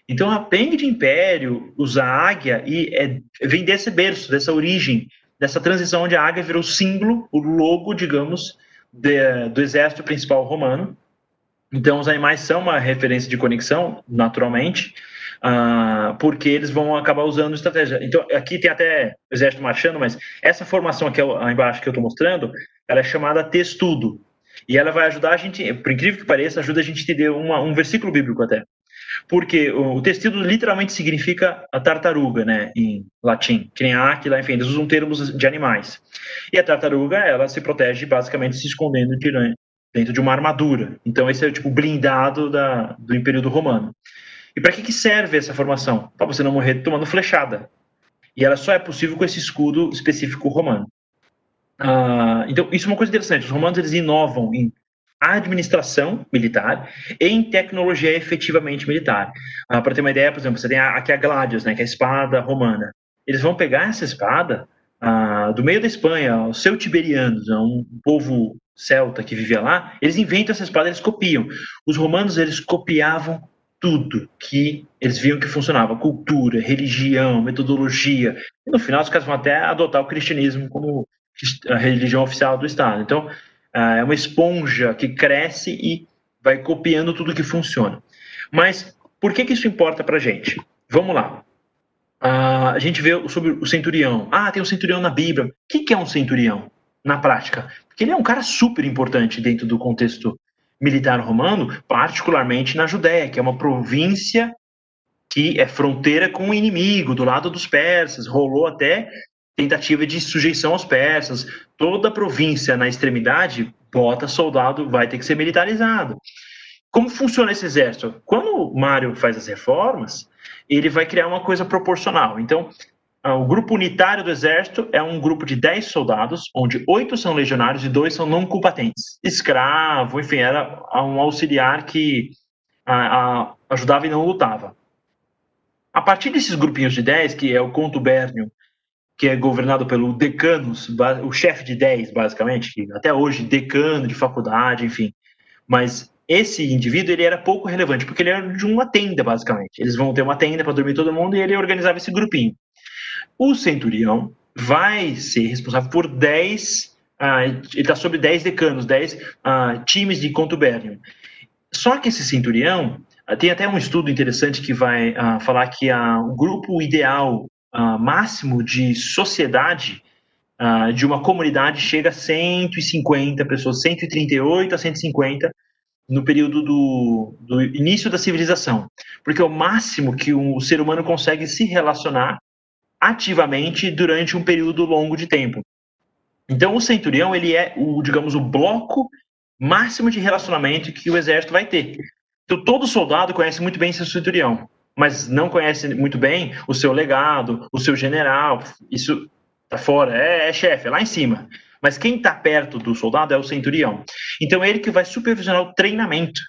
Então, a PENG de império usa a águia e é, vem desse berço, dessa origem, dessa transição onde a águia virou símbolo, o logo, digamos, de, do exército principal romano. Então, os animais são uma referência de conexão, naturalmente, uh, porque eles vão acabar usando estratégia. Então, aqui tem até o exército marchando, mas essa formação aqui embaixo que eu estou mostrando, ela é chamada testudo. E ela vai ajudar a gente, por incrível que pareça, ajuda a gente a entender uma, um versículo bíblico até. Porque o, o tecido literalmente significa a tartaruga, né, em latim, que nem a áquila, enfim, eles usam termos de animais. E a tartaruga, ela se protege basicamente se escondendo de, dentro de uma armadura. Então esse é o tipo blindado da, do Império Romano. E para que, que serve essa formação? Para você não morrer tomando flechada. E ela só é possível com esse escudo específico romano. Ah, então isso é uma coisa interessante. Os romanos eles inovam em administração militar em tecnologia efetivamente militar. Ah, para ter uma ideia, por exemplo, você tem aqui a Gladius, né, que é a espada romana. Eles vão pegar essa espada ah, do meio da Espanha, os celtiberianos, é um povo celta que vivia lá, eles inventam essa espada, eles copiam. Os romanos, eles copiavam tudo que eles viam que funcionava, cultura, religião, metodologia. E no final, os caras vão até adotar o cristianismo como a religião oficial do Estado. Então, ah, é uma esponja que cresce e vai copiando tudo que funciona. Mas por que, que isso importa para gente? Vamos lá. Uh, a gente vê sobre o centurião. Ah, tem um centurião na Bíblia. O que, que é um centurião na prática? Porque ele é um cara super importante dentro do contexto militar romano, particularmente na Judéia, que é uma província que é fronteira com o inimigo, do lado dos persas. Rolou até tentativa de sujeição aos persas. Toda província na extremidade bota soldado, vai ter que ser militarizado. Como funciona esse exército? Quando o Mário faz as reformas, ele vai criar uma coisa proporcional. Então, o grupo unitário do exército é um grupo de 10 soldados, onde oito são legionários e dois são não combatentes. Escravo, enfim, era um auxiliar que a, a, ajudava e não lutava. A partir desses grupinhos de 10, que é o contubérnio, que é governado pelo decanos, o chefe de 10, basicamente, que até hoje decano de faculdade, enfim. Mas esse indivíduo ele era pouco relevante, porque ele era de uma tenda, basicamente. Eles vão ter uma tenda para dormir todo mundo e ele organizava esse grupinho. O centurião vai ser responsável por 10, ah, ele está sobre 10 decanos, 10 ah, times de contubérnio. Só que esse centurião, ah, tem até um estudo interessante que vai falar que o grupo ideal ah, máximo de sociedade de uma comunidade chega a 150 pessoas, 138 a 150 no período do, do início da civilização, porque é o máximo que o ser humano consegue se relacionar ativamente durante um período longo de tempo. Então, o centurião ele é o, digamos, o bloco máximo de relacionamento que o exército vai ter. Então, todo soldado conhece muito bem seu centurião, mas não conhece muito bem o seu legado, o seu general. Isso tá fora, é, é chefe, é lá em cima. Mas quem está perto do soldado é o centurião. Então, é ele que vai supervisionar o treinamento.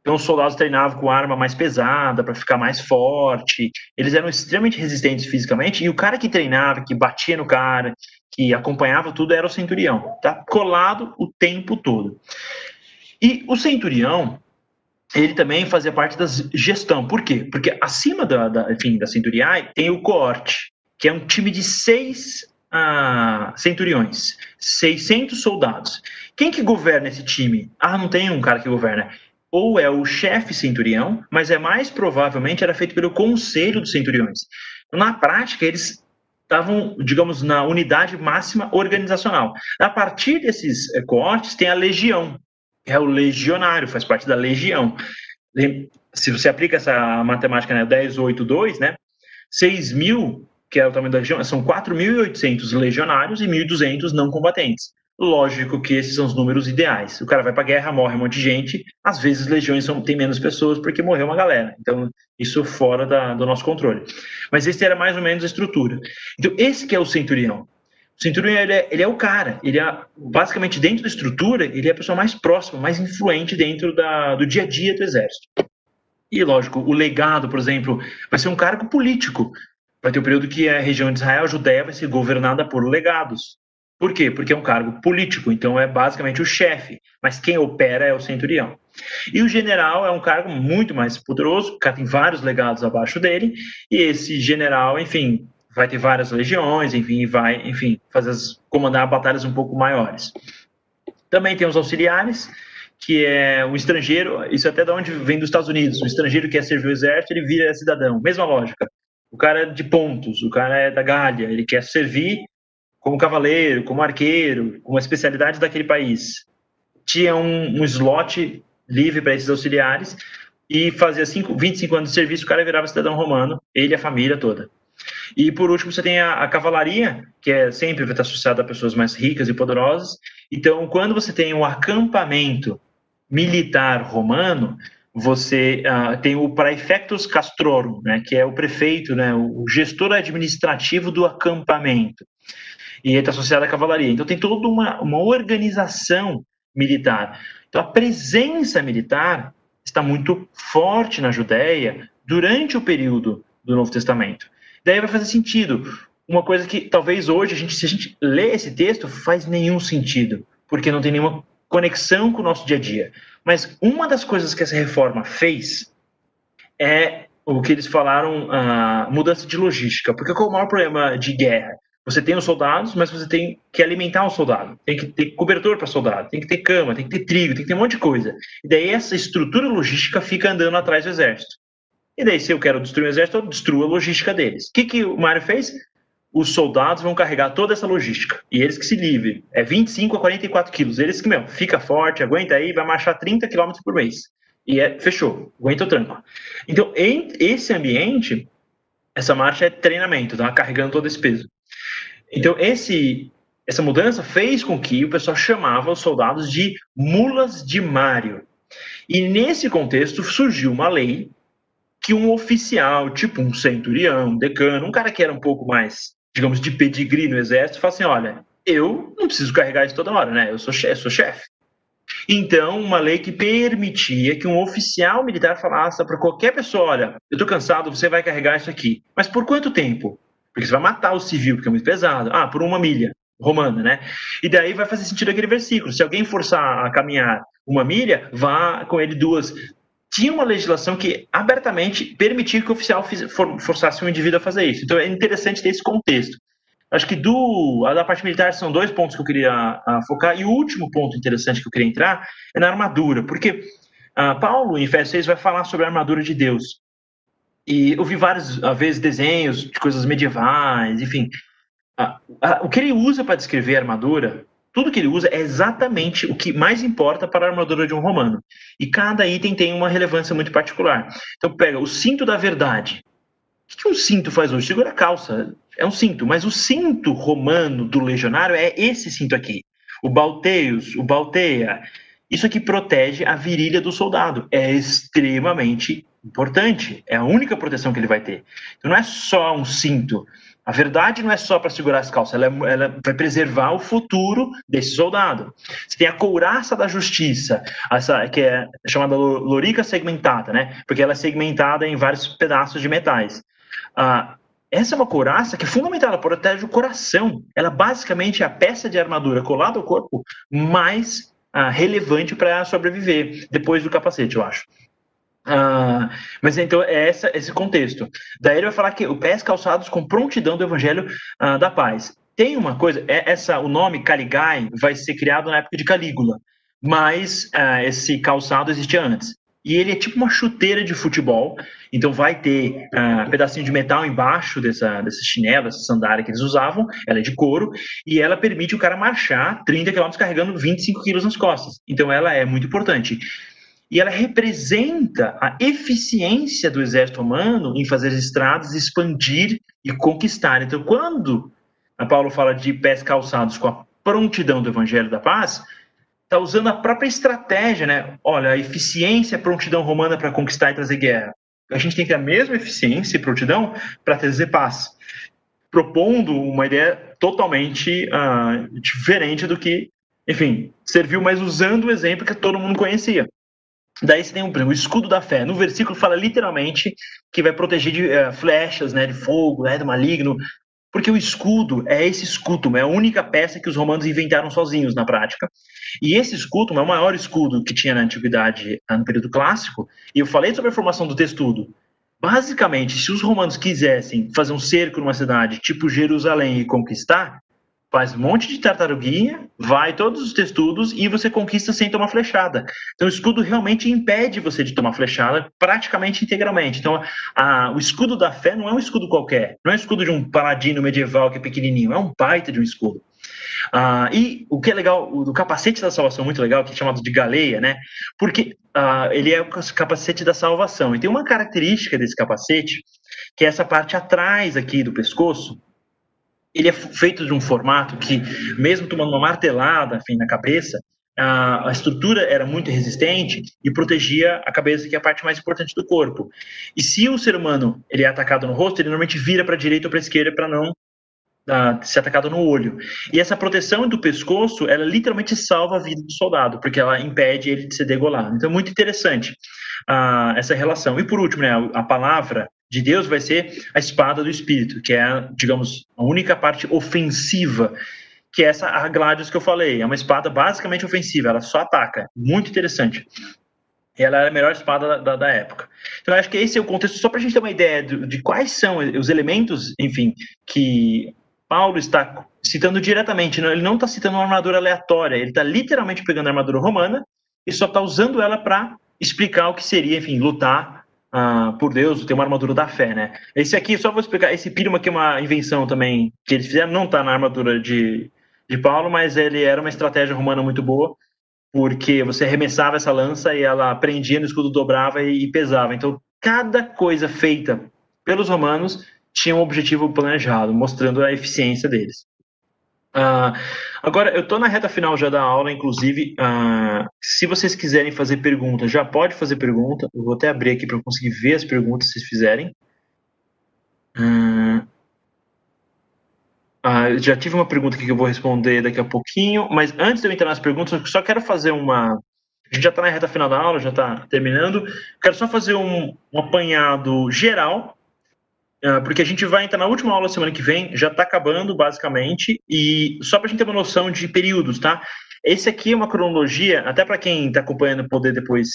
Então, os soldados treinavam com arma mais pesada para ficar mais forte. Eles eram extremamente resistentes fisicamente. E o cara que treinava, que batia no cara, que acompanhava tudo, era o centurião. Tá colado o tempo todo. E o centurião, ele também fazia parte da gestão. Por quê? Porque acima da, da, enfim, da centuriai tem o coorte, que é um time de seis ah, centuriões, 600 soldados. Quem que governa esse time? Ah, não tem um cara que governa. Ou é o chefe centurião, mas é mais provavelmente era feito pelo conselho dos centuriões. Na prática, eles estavam, digamos, na unidade máxima organizacional. A partir desses é, coortes, tem a legião, é o legionário, faz parte da legião. Se você aplica essa matemática, né, 10, 8, 2, né, 6 mil, que é o tamanho da legião, são 4.800 legionários e 1.200 não combatentes. Lógico que esses são os números ideais. O cara vai para a guerra, morre um monte de gente, às vezes legiões são, tem menos pessoas porque morreu uma galera. Então, isso fora da, do nosso controle. Mas esse era mais ou menos a estrutura. Então, esse que é o centurião. O centurião ele é, ele é, o cara, ele é basicamente dentro da estrutura, ele é a pessoa mais próxima, mais influente dentro da, do dia a dia do exército. E lógico, o legado, por exemplo, vai ser um cargo político. Vai ter o um período que a região de Israel, a Judéia, vai ser governada por legados. Por quê? Porque é um cargo político, então é basicamente o chefe, mas quem opera é o centurião. E o general é um cargo muito mais poderoso, tem vários legados abaixo dele, e esse general, enfim, vai ter várias legiões, enfim, vai, enfim, fazer as, comandar batalhas um pouco maiores. Também tem os auxiliares, que é o estrangeiro, isso até de onde vem dos Estados Unidos, o estrangeiro que quer servir o exército, ele vira cidadão, mesma lógica. O cara é de pontos, o cara é da Gália, ele quer servir como cavaleiro, como arqueiro, com uma especialidade daquele país. Tinha um, um slot livre para esses auxiliares e fazia cinco, 25 anos de serviço, o cara virava cidadão romano, ele e a família toda. E por último, você tem a, a, cavalaria, que é sempre vai estar associada a pessoas mais ricas e poderosas. Então, quando você tem um acampamento militar romano, você uh, tem o praefectus castrorum, né, que é o prefeito, né, o gestor administrativo do acampamento. E ele está associado à cavalaria. Então, tem toda uma, uma organização militar. Então, a presença militar está muito forte na Judéia durante o período do Novo Testamento. Daí vai fazer sentido. Uma coisa que talvez hoje, a gente, se a gente lê esse texto, faz nenhum sentido, porque não tem nenhuma conexão com o nosso dia a dia. Mas uma das coisas que essa reforma fez é o que eles falaram, a mudança de logística. Porque qual é o maior problema de guerra? Você tem os soldados, mas você tem que alimentar o soldado. Tem que ter cobertor para soldado, tem que ter cama, tem que ter trigo, tem que ter um monte de coisa. E daí essa estrutura logística fica andando atrás do exército. E daí, se eu quero destruir o exército, eu destruo a logística deles. O que, que o Mário fez? Os soldados vão carregar toda essa logística. E eles que se livrem. É 25 a 44 quilos. Eles que, meu, fica forte, aguenta aí, vai marchar 30 quilômetros por mês. E é, fechou, aguenta o tranco. Então, em esse ambiente, essa marcha é treinamento, tá? Carregando todo esse peso. Então, esse, essa mudança fez com que o pessoal chamava os soldados de mulas de Mário. E nesse contexto surgiu uma lei que um oficial, tipo um centurião, um decano, um cara que era um pouco mais, digamos, de pedigree no exército, fala assim: olha, eu não preciso carregar isso toda hora, né? Eu sou chefe, sou chefe. Então, uma lei que permitia que um oficial militar falasse para qualquer pessoa: olha, eu estou cansado, você vai carregar isso aqui. Mas por quanto tempo? Porque você vai matar o civil, porque é muito pesado. Ah, por uma milha romana, né? E daí vai fazer sentido aquele versículo. Se alguém forçar a caminhar uma milha, vá com ele duas tinha uma legislação que abertamente permitia que o oficial forçasse um indivíduo a fazer isso. Então é interessante ter esse contexto. Acho que do, da parte militar são dois pontos que eu queria a, focar, e o último ponto interessante que eu queria entrar é na armadura, porque a, Paulo, em Efésios 6, vai falar sobre a armadura de Deus. E eu vi várias vezes desenhos de coisas medievais, enfim. o que ele usa para descrever a armadura Tudo que ele usa é exatamente o que mais importa para a armadura de um romano. E cada item tem uma relevância muito particular. Então pega o cinto da verdade. O que um cinto faz hoje? Segura a calça. É um cinto, mas o cinto romano do legionário é esse cinto aqui. O balteios, o balteia. Isso aqui protege a virilha do soldado. É extremamente importante. É a única proteção que ele vai ter. Então não é só um cinto. A verdade não é só para segurar as calças, ela, é, ela, vai preservar o futuro desse soldado. Você tem a couraça da justiça, essa, que é chamada lorica segmentada, né? Porque ela é segmentada em vários pedaços de metais. Ah, essa é uma couraça que é fundamental, ela protege o coração. Ela basicamente é a peça de armadura colada ao corpo mais ah, relevante para sobreviver, depois do capacete, eu acho. Ah, mas então é essa, esse contexto. Daí ele vai falar que o pés calçados com prontidão do evangelho ah, da paz. Tem uma coisa, é, essa, o nome Caligai vai ser criado na época de Calígula, mas ah, esse calçado existia antes. E ele é tipo uma chuteira de futebol, então vai ter um pedacinho de metal embaixo dessa, dessa chinela, sandália que eles usavam, ela é de couro, e ela permite o cara marchar 30 km carregando 25 kg nas costas. Então ela é muito importante e ela representa a eficiência do exército romano em fazer as estradas expandir e conquistar. Então, quando a Paulo fala de pés calçados com a prontidão do Evangelho da Paz, está usando a própria estratégia, né? Olha, a eficiência e a prontidão romana para conquistar e trazer guerra. A gente tem que ter a mesma eficiência e prontidão para trazer paz, propondo uma ideia totalmente uh, diferente do que, enfim, serviu, mas usando o exemplo que todo mundo conhecia. Daí você tem um, o escudo da fé. No versículo fala literalmente que vai proteger de uh, flechas, né, de fogo, né, do maligno, porque o escudo é esse escudo, é a única peça que os romanos inventaram sozinhos na prática. E esse escudo é o maior escudo que tinha na antiguidade, no período clássico. E eu falei sobre a formação do textudo. Basicamente, se os romanos quisessem fazer um cerco numa cidade tipo Jerusalém e conquistar, faz um monte de tartaruguinha, vai todos os testudos e você conquista sem tomar flechada. Então o escudo realmente impede você de tomar flechada praticamente integralmente. Então a, o escudo da fé não é um escudo qualquer, não é um escudo de um paladino medieval que é pequenininho, é um baita de um escudo. Ah, e o que é legal, o capacete da salvação, muito legal, que é chamado de galeia, né? Porque ah, ele é o capacete da salvação. E tem uma característica desse capacete, que é essa parte atrás aqui do pescoço, ele é feito de um formato que, mesmo tomando uma martelada enfim, na cabeça, a, a, estrutura era muito resistente e protegia a cabeça, que é a parte mais importante do corpo. E se o ser humano ele é atacado no rosto, ele normalmente vira para a direita ou para a esquerda para não uh, ser atacado no olho. E essa proteção do pescoço, ela literalmente salva a vida do soldado, porque ela impede ele de ser degolado. Então, é muito interessante uh, essa relação. E por último, né, a, a palavra de Deus vai ser a espada do Espírito, que é, digamos, a única parte ofensiva, que é essa a Gladius que eu falei. É uma espada basicamente ofensiva, ela só ataca. Muito interessante. Ela é a melhor espada da, da, da época. Então, acho que esse é o contexto, só para a gente ter uma ideia de, de quais são os elementos, enfim, que Paulo está citando diretamente. Não, ele não está citando uma armadura aleatória, ele está literalmente pegando a armadura romana e só está usando ela para explicar o que seria, enfim, lutar ah, por Deus, tem uma armadura da fé, né? Esse aqui, só vou explicar, esse pirma aqui é uma invenção também que eles fizeram, não está na armadura de, de Paulo, mas ele era uma estratégia romana muito boa, porque você arremessava essa lança e ela prendia no escudo, dobrava e, e pesava. Então, cada coisa feita pelos romanos tinha um objetivo planejado, mostrando a eficiência deles. Uh, agora, eu estou na reta final já da aula, inclusive, uh, se vocês quiserem fazer pergunta, já pode fazer pergunta. Eu vou até abrir aqui para conseguir ver as perguntas se vocês fizerem. Uh, já tive uma pergunta aqui que eu vou responder daqui a pouquinho, mas antes de eu entrar nas perguntas, eu só quero fazer uma. A gente já está na reta final da aula, já está terminando. Quero só fazer um, um apanhado geral porque a gente vai entrar na última aula semana que vem, já está acabando basicamente, e só para a gente ter uma noção de períodos, tá? Esse aqui é uma cronologia, até para quem está acompanhando poder depois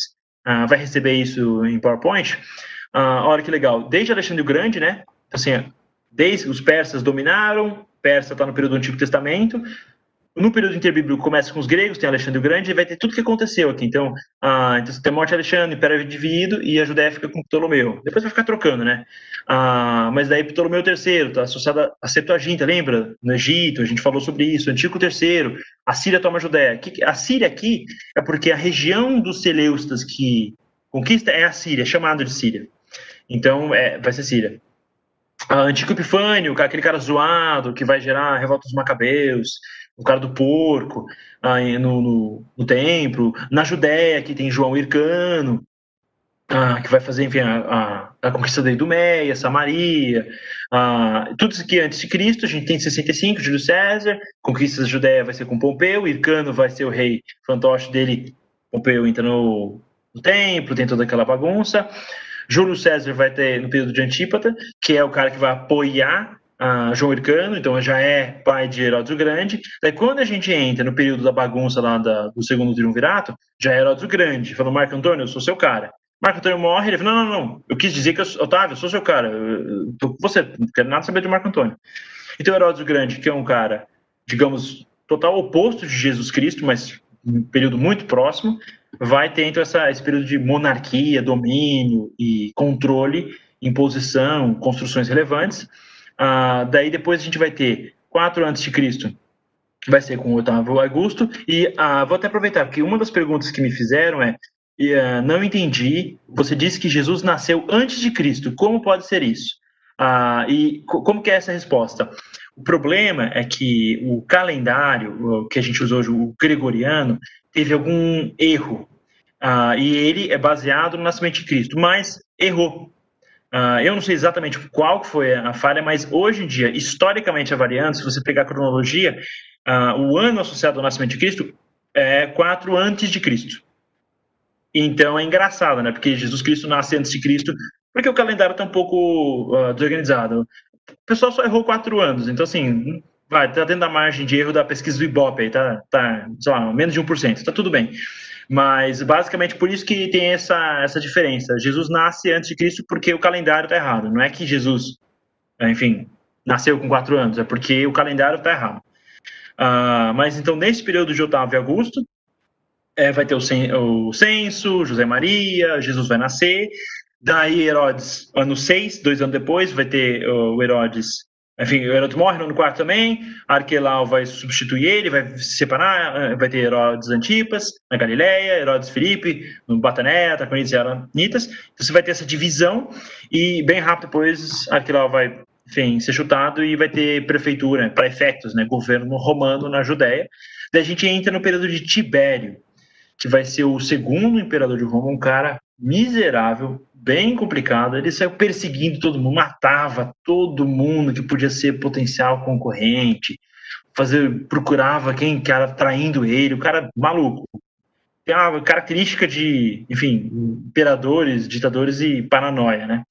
uh, vai receber isso em PowerPoint. Uh, olha que legal, desde Alexandre o Grande, né? Assim, desde os persas dominaram, Persa está no período do Antigo Testamento, no período interbíblico começa com os gregos, tem Alexandre o Grande, e vai ter tudo que aconteceu aqui. Então, ah, então tem a morte de Alexandre, o Império é dividido, e a Judéia fica com Ptolomeu. Depois vai ficar trocando, né? Ah, mas daí Ptolomeu III está associado à Septuaginta, lembra? No Egito, a gente falou sobre isso. Antigo III, a Síria toma a Judéia. A Síria aqui é porque a região dos Seleustas que conquista é a Síria, chamado de Síria. Então, é, vai ser Síria. Antigo Epifânio, aquele cara zoado que vai gerar a revolta dos macabeus o cara do porco, aí no, no, no, templo, na Judéia, que tem João Hircano, ah, que vai fazer, enfim, a, a, a conquista da Idumeia, Samaria, ah, tudo isso aqui antes de Cristo, a gente tem 65, Júlio César, conquista da Judéia vai ser com Pompeu, Hircano vai ser o rei fantoche dele, Pompeu entra no, no templo, tem toda aquela bagunça, Júlio César vai ter no período de Antípata, que é o cara que vai apoiar João Hircano, então já é pai de Herodes o Grande. Daí quando a gente entra no período da bagunça lá da, do segundo triunvirato, já é Herodes o Grande, falou, Marco Antônio, eu sou seu cara. Marco Antônio morre, ele falou, não, não, não, eu quis dizer que, eu, Otávio, eu sou seu cara, eu, com você, não quero nada saber de Marco Antônio. Então Herodes o Grande, que é um cara, digamos, total oposto de Jesus Cristo, mas um período muito próximo, vai ter então essa, esse período de monarquia, domínio e controle, imposição, construções relevantes, ah, daí depois a gente vai ter 4 a.C., vai ser com o Otávio Augusto. E ah, vou até aproveitar, porque uma das perguntas que me fizeram é: uh, não entendi, você disse que Jesus nasceu antes de Cristo, como pode ser isso? Ah, e como que é essa resposta? O problema é que o calendário que a gente usou hoje, o gregoriano, teve algum erro. Ah, e ele é baseado no nascimento de Cristo, mas errou. Uh, eu não sei exatamente qual foi a falha, mas hoje em dia, historicamente avaliando, se você pegar a cronologia, uh, o ano associado ao nascimento de Cristo é 4 antes de Cristo. Então é engraçado, né? Porque Jesus Cristo nasce antes de Cristo, porque o calendário está um pouco uh, desorganizado. O pessoal só errou quatro anos, então assim, vai, tá dentro da margem de erro da pesquisa do Ibope, aí, tá, tá, sei lá, menos de 1%, tá tudo bem. Mas basicamente por isso que tem essa, essa diferença. Jesus nasce antes de Cristo porque o calendário está errado. Não é que Jesus, enfim, nasceu com quatro anos, é porque o calendário está errado. Uh, mas então, nesse período de Otávio e Augusto, é, vai ter o, cen o censo, José Maria, Jesus vai nascer. Daí, Herodes, ano 6, dois anos depois, vai ter o Herodes enfim, o Herodes morre no 4 também, Arquelau vai substituir ele, vai se separar, eh, vai ter Herodes Antipas na Galileia, Herodes Filipe no Batané, Traconites e Aranitas. Então você vai ter essa divisão e bem rápido depois Arquelau vai enfim, ser chutado e vai ter prefeitura, para efeitos, né, governo romano na Judéia. Daí a gente entra no período de Tibério, que vai ser o segundo imperador de Roma, um cara miserável, bem complicado. Ele saiu perseguindo todo mundo, matava todo mundo que podia ser potencial concorrente, fazer, procurava quem era traindo ele, o cara maluco. Tem uma característica de, enfim, imperadores, ditadores e paranoia, né?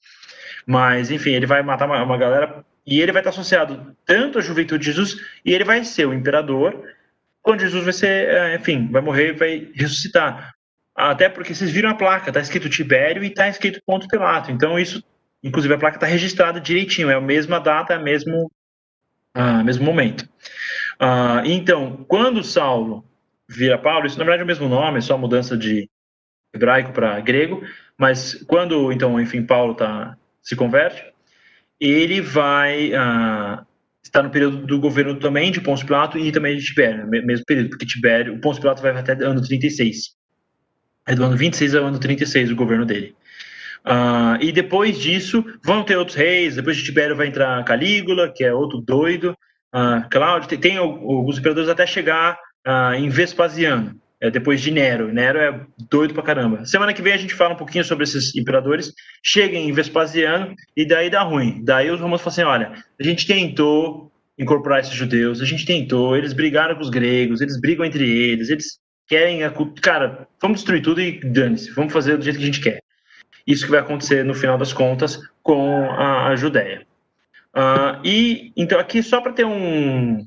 Mas, enfim, ele vai matar uma, uma galera e ele vai estar associado tanto à juventude de Jesus e ele vai ser o imperador quando Jesus vai ser, é, enfim, vai morrer e vai ressuscitar. Até porque vocês viram a placa, tá escrito Tibério e tá escrito ponto Pilato. Então isso, inclusive a placa está registrada direitinho, é a mesma data, é mesmo, ah, mesmo momento. Ah, então, quando Saulo vira Paulo, isso na verdade é o mesmo nome, é só mudança de hebraico para grego, mas quando então, enfim, Paulo tá, se converte, ele vai ah, estar no período do governo também de Pôncio Pilato e também de Tibério, mesmo período, porque Tibério, o Pôncio Pilato vai até ano 36 é do ano 26 ao ano 36 o governo dele. Uh, e depois disso, vão ter outros reis. Depois de Tibério vai entrar Calígula, que é outro doido. Uh, Cláudio, tem, tem alguns imperadores até chegar uh, em Vespasiano, é, depois de Nero. Nero é doido pra caramba. Semana que vem a gente fala um pouquinho sobre esses imperadores. Cheguem em Vespasiano e daí dá ruim. Daí os romanos falam assim: olha, a gente tentou incorporar esses judeus, a gente tentou, eles brigaram com os gregos, eles brigam entre eles, eles querem. Cara, vamos destruir tudo e dane-se, vamos fazer do jeito que a gente quer. Isso que vai acontecer no final das contas com a, a Judéia. Uh, e então aqui só para ter um,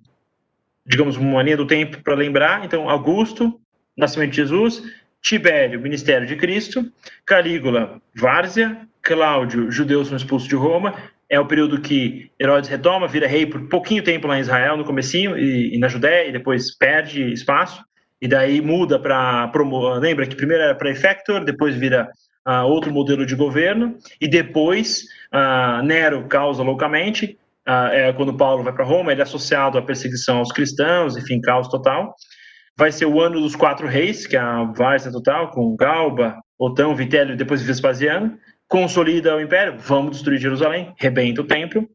digamos, uma linha do tempo para lembrar. Então, Augusto, nascimento de Jesus, Tibério, ministério de Cristo, Calígula, Várzea, Cláudio, judeus são expulsos de Roma, é o período que Herodes retoma, vira rei por pouquinho tempo lá em Israel, no comecinho, e, e na Judéia, e depois perde espaço, e daí muda para... Lembra que primeiro era para Effector, depois vira uh, outro modelo de governo, e depois uh, Nero causa loucamente, uh, é quando Paulo vai para Roma, ele é associado à perseguição aos cristãos, enfim, caos total. Vai ser o ano dos quatro reis, que é a várzea total, com Galba, Otão, Vitélio e depois Vespasiano. Consolida o império, vamos destruir Jerusalém, rebenta o templo.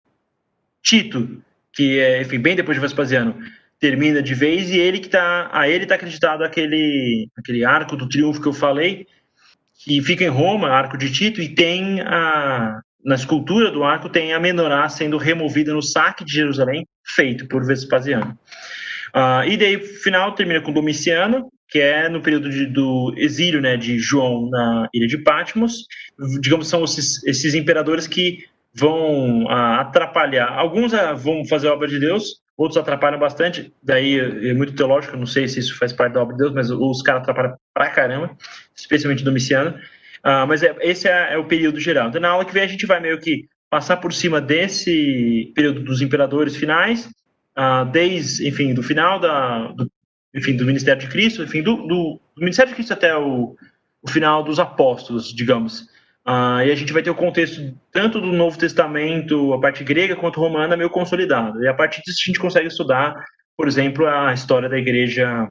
Tito, que é, enfim, bem depois de Vespasiano, termina de vez e ele que tá, a ele está acreditado aquele, aquele arco do triunfo que eu falei, que fica em Roma, Arco de Tito, e tem a, na escultura do arco tem a menorá sendo removida no saque de Jerusalém, feito por Vespasiano. Uh, e daí, final, termina com Domiciano, que é no período de, do exílio né, de João na ilha de Patmos. Digamos, são esses, esses imperadores que vão uh, atrapalhar. Alguns uh, vão fazer a obra de Deus, outros atrapalham bastante. Daí é muito teológico, não sei se isso faz parte da obra de Deus, mas os caras atrapalham pra caramba, especialmente Domiciano. Uh, mas é, esse é, é, o período geral. Então, na aula que vem, a gente vai meio que passar por cima desse período dos imperadores finais, uh, desde, enfim, do final da, do, enfim, do ministério de Cristo, enfim, do, do, do ministério de Cristo até o, o final dos apóstolos, digamos. Uh, e a gente vai ter o contexto tanto do Novo Testamento, a parte grega quanto romana, meio consolidado. E a partir disso a gente consegue estudar, por exemplo, a história da igreja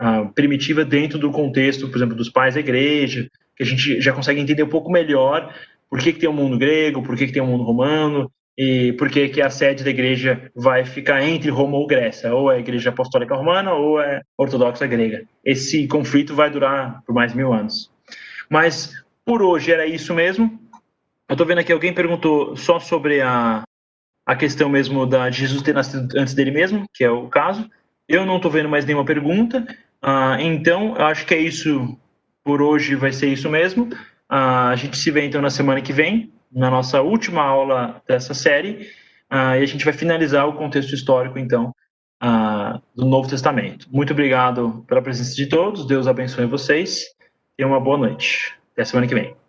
uh, primitiva dentro do contexto, por exemplo, dos pais da igreja, que a gente já consegue entender um pouco melhor por que, que tem o um mundo grego, por que, que tem o um mundo romano, e por que, que a sede da igreja vai ficar entre Roma ou Grécia, ou é a igreja apostólica romana ou é ortodoxa grega. Esse conflito vai durar por mais mil anos. Mas por hoje era isso mesmo. Eu estou vendo aqui, alguém perguntou só sobre a, a questão mesmo da, de Jesus ter nascido antes dele mesmo, que é o caso. Eu não estou vendo mais nenhuma pergunta. Uh, então, eu acho que é isso por hoje, vai ser isso mesmo. Uh, a gente se vê então na semana que vem na nossa última aula dessa série, uh, e a gente vai finalizar o contexto histórico, então, do Novo Testamento. Muito obrigado pela presença de todos, Deus abençoe vocês, e uma boa noite. Até semana que vem.